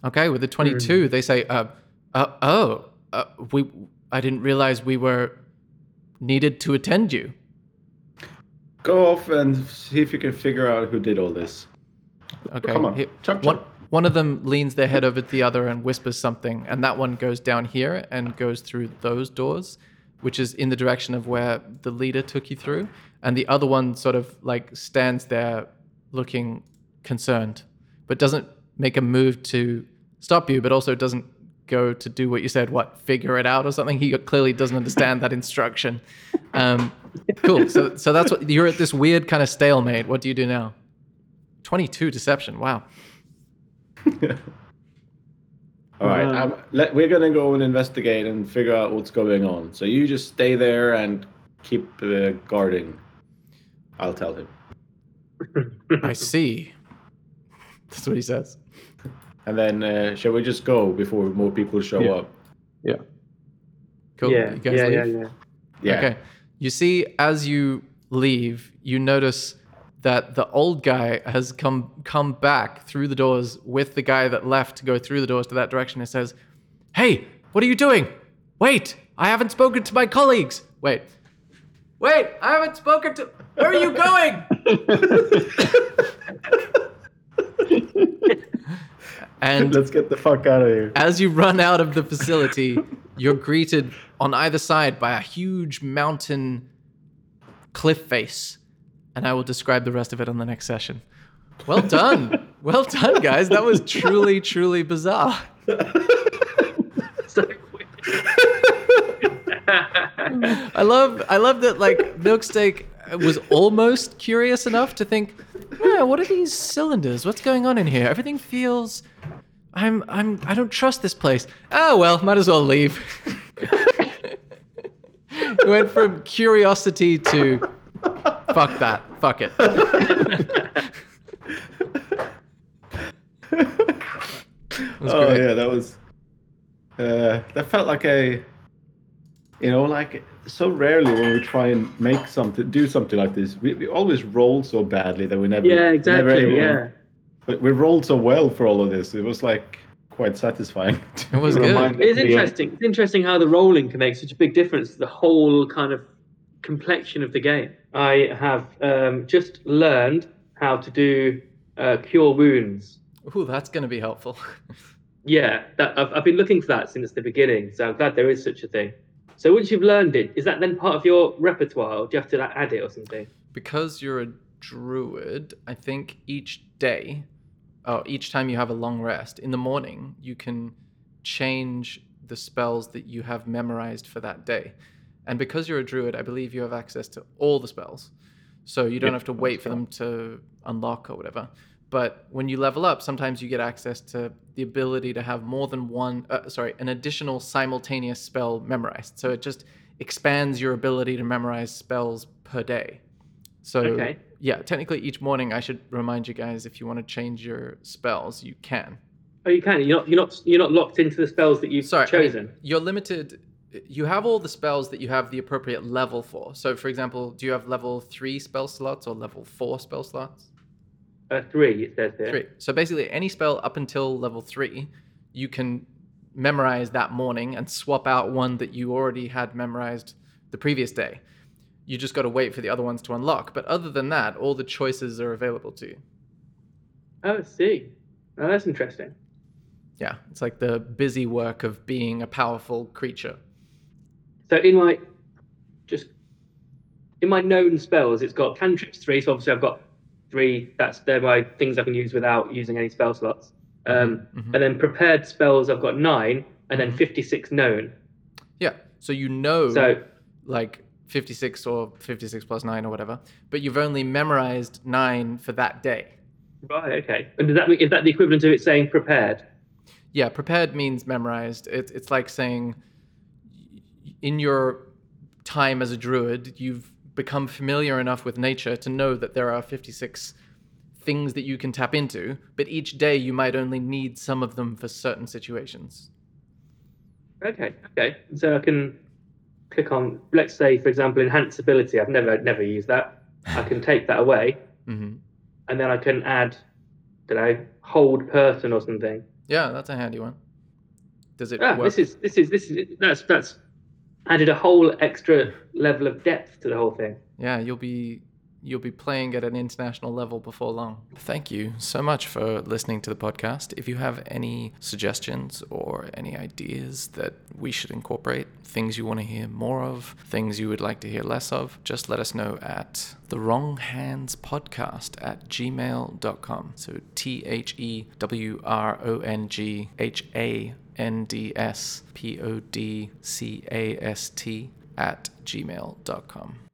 Okay, with the twenty-two, they say, uh, uh, "Oh, uh, we, I didn't realize we were needed to attend you." Go off and see if you can figure out who did all this. Okay, Come on, he- chop, one chop. one of them leans their head over the other and whispers something, and that one goes down here and goes through those doors, which is in the direction of where the leader took you through, and the other one sort of like stands there looking concerned, but doesn't make a move to stop you, but also doesn't go to do what you said, what figure it out or something. He clearly doesn't understand that instruction. Um, cool. So so that's what you're at this weird kind of stalemate. What do you do now? 22 deception. Wow. All right, um, let, we're gonna go and investigate and figure out what's going on. So you just stay there and keep uh, guarding. I'll tell him. I see. That's what he says. And then uh, shall we just go before more people show Yeah. up? Yeah. Cool. yeah, You guys yeah, leave? yeah, yeah. Yeah. Okay. You see, as you leave, you notice that the old guy has come come back through the doors with the guy that left to go through the doors to that direction and says, Hey, what are you doing? Wait, I haven't spoken to my colleagues. Wait. Wait, I haven't spoken to where are you going? and Let's get the fuck out of here. as you run out of the facility, you're greeted on either side by a huge mountain cliff face. And I will describe the rest of it on the next session. Well done. well done, guys. That was truly, truly bizarre. I love I love that like Milksteak was almost curious enough to think, yeah, what are these cylinders? What's going on in here? Everything feels I'm I'm I don't trust this place. Oh well, might as well leave. Went from curiosity to fuck that. Fuck it. oh great. yeah, that was. Uh, that felt like a. You know, like so rarely when we try and make something, do something like this, we, we always roll so badly that we never. yeah, never exactly. able- Yeah. But we rolled so well for all of this. It was like quite satisfying. It was good. It is Yeah. interesting. It's interesting how the rolling can make such a big difference to the whole kind of complexion of the game. I have um, just learned how to do uh, cure wounds. Ooh, that's gonna be helpful. Yeah, that, I've, I've been looking for that since the beginning, so I'm glad there is such a thing. So once you've learned it, is that then part of your repertoire, or do you have to like, add it or something? because you're a druid, I think each day, oh, each time you have a long rest in the morning, you can change the spells that you have memorized for that day. And because you're a druid, I believe you have access to all the spells. So you don't Yeah, have to wait for them to unlock or whatever. But when you level up, sometimes you get access to the ability to have more than one, uh, sorry, an additional simultaneous spell memorized. So it just expands your ability to memorize spells per day. So Okay. yeah, technically each morning I should remind you guys if you want to change your spells, you can. Oh, you can. You're not. You're not. You're not locked into the spells that you've Sorry, I mean, chosen. you're limited. You have all the spells that you have the appropriate level for. So, for example, do you have level three spell slots or level four spell slots? Uh, three. It says here. Three. So basically, any spell up until level three, you can memorize that morning and swap out one that you already had memorized the previous day. You just got to wait for the other ones to unlock. But other than that, all the choices are available to you. Oh, I see. Oh, that's interesting. Yeah, it's like the busy work of being a powerful creature. So in my just in my known spells, it's got cantrips three. So obviously I've got three. That's they're my things I can use without using any spell slots. Um, mhm. And then prepared spells, I've got nine, and Mm-hmm. then 56 known. Yeah. So you know So, like 56 or 56 plus 9 or whatever, but you've only memorized 9 for that day. right, okay. And does that mean, is that the equivalent of it saying prepared? Yeah, prepared means memorized. It, it's like saying in your time as a druid, you've become familiar enough with nature to know that there are 56 things that you can tap into, but each day you might only need some of them for certain situations. Okay, okay. So I can click on, let's say, for example, enhance ability. I've never, never used that. I can take that away, hmm and then I can add, don't know, hold person or something. Yeah, that's a handy one. Does it Ah, work? this is this is this is that's that's added a whole extra level of depth to the whole thing. Yeah, you'll be you'll be playing at an international level before long. Thank you so much for listening to the podcast. If you have any suggestions or any ideas that we should incorporate, things you want to hear more of, things you would like to hear less of, just let us know at the wrong hands podcast at gmail.com. So T H E W R O N G H A N D S P O D C A S T at gmail.com.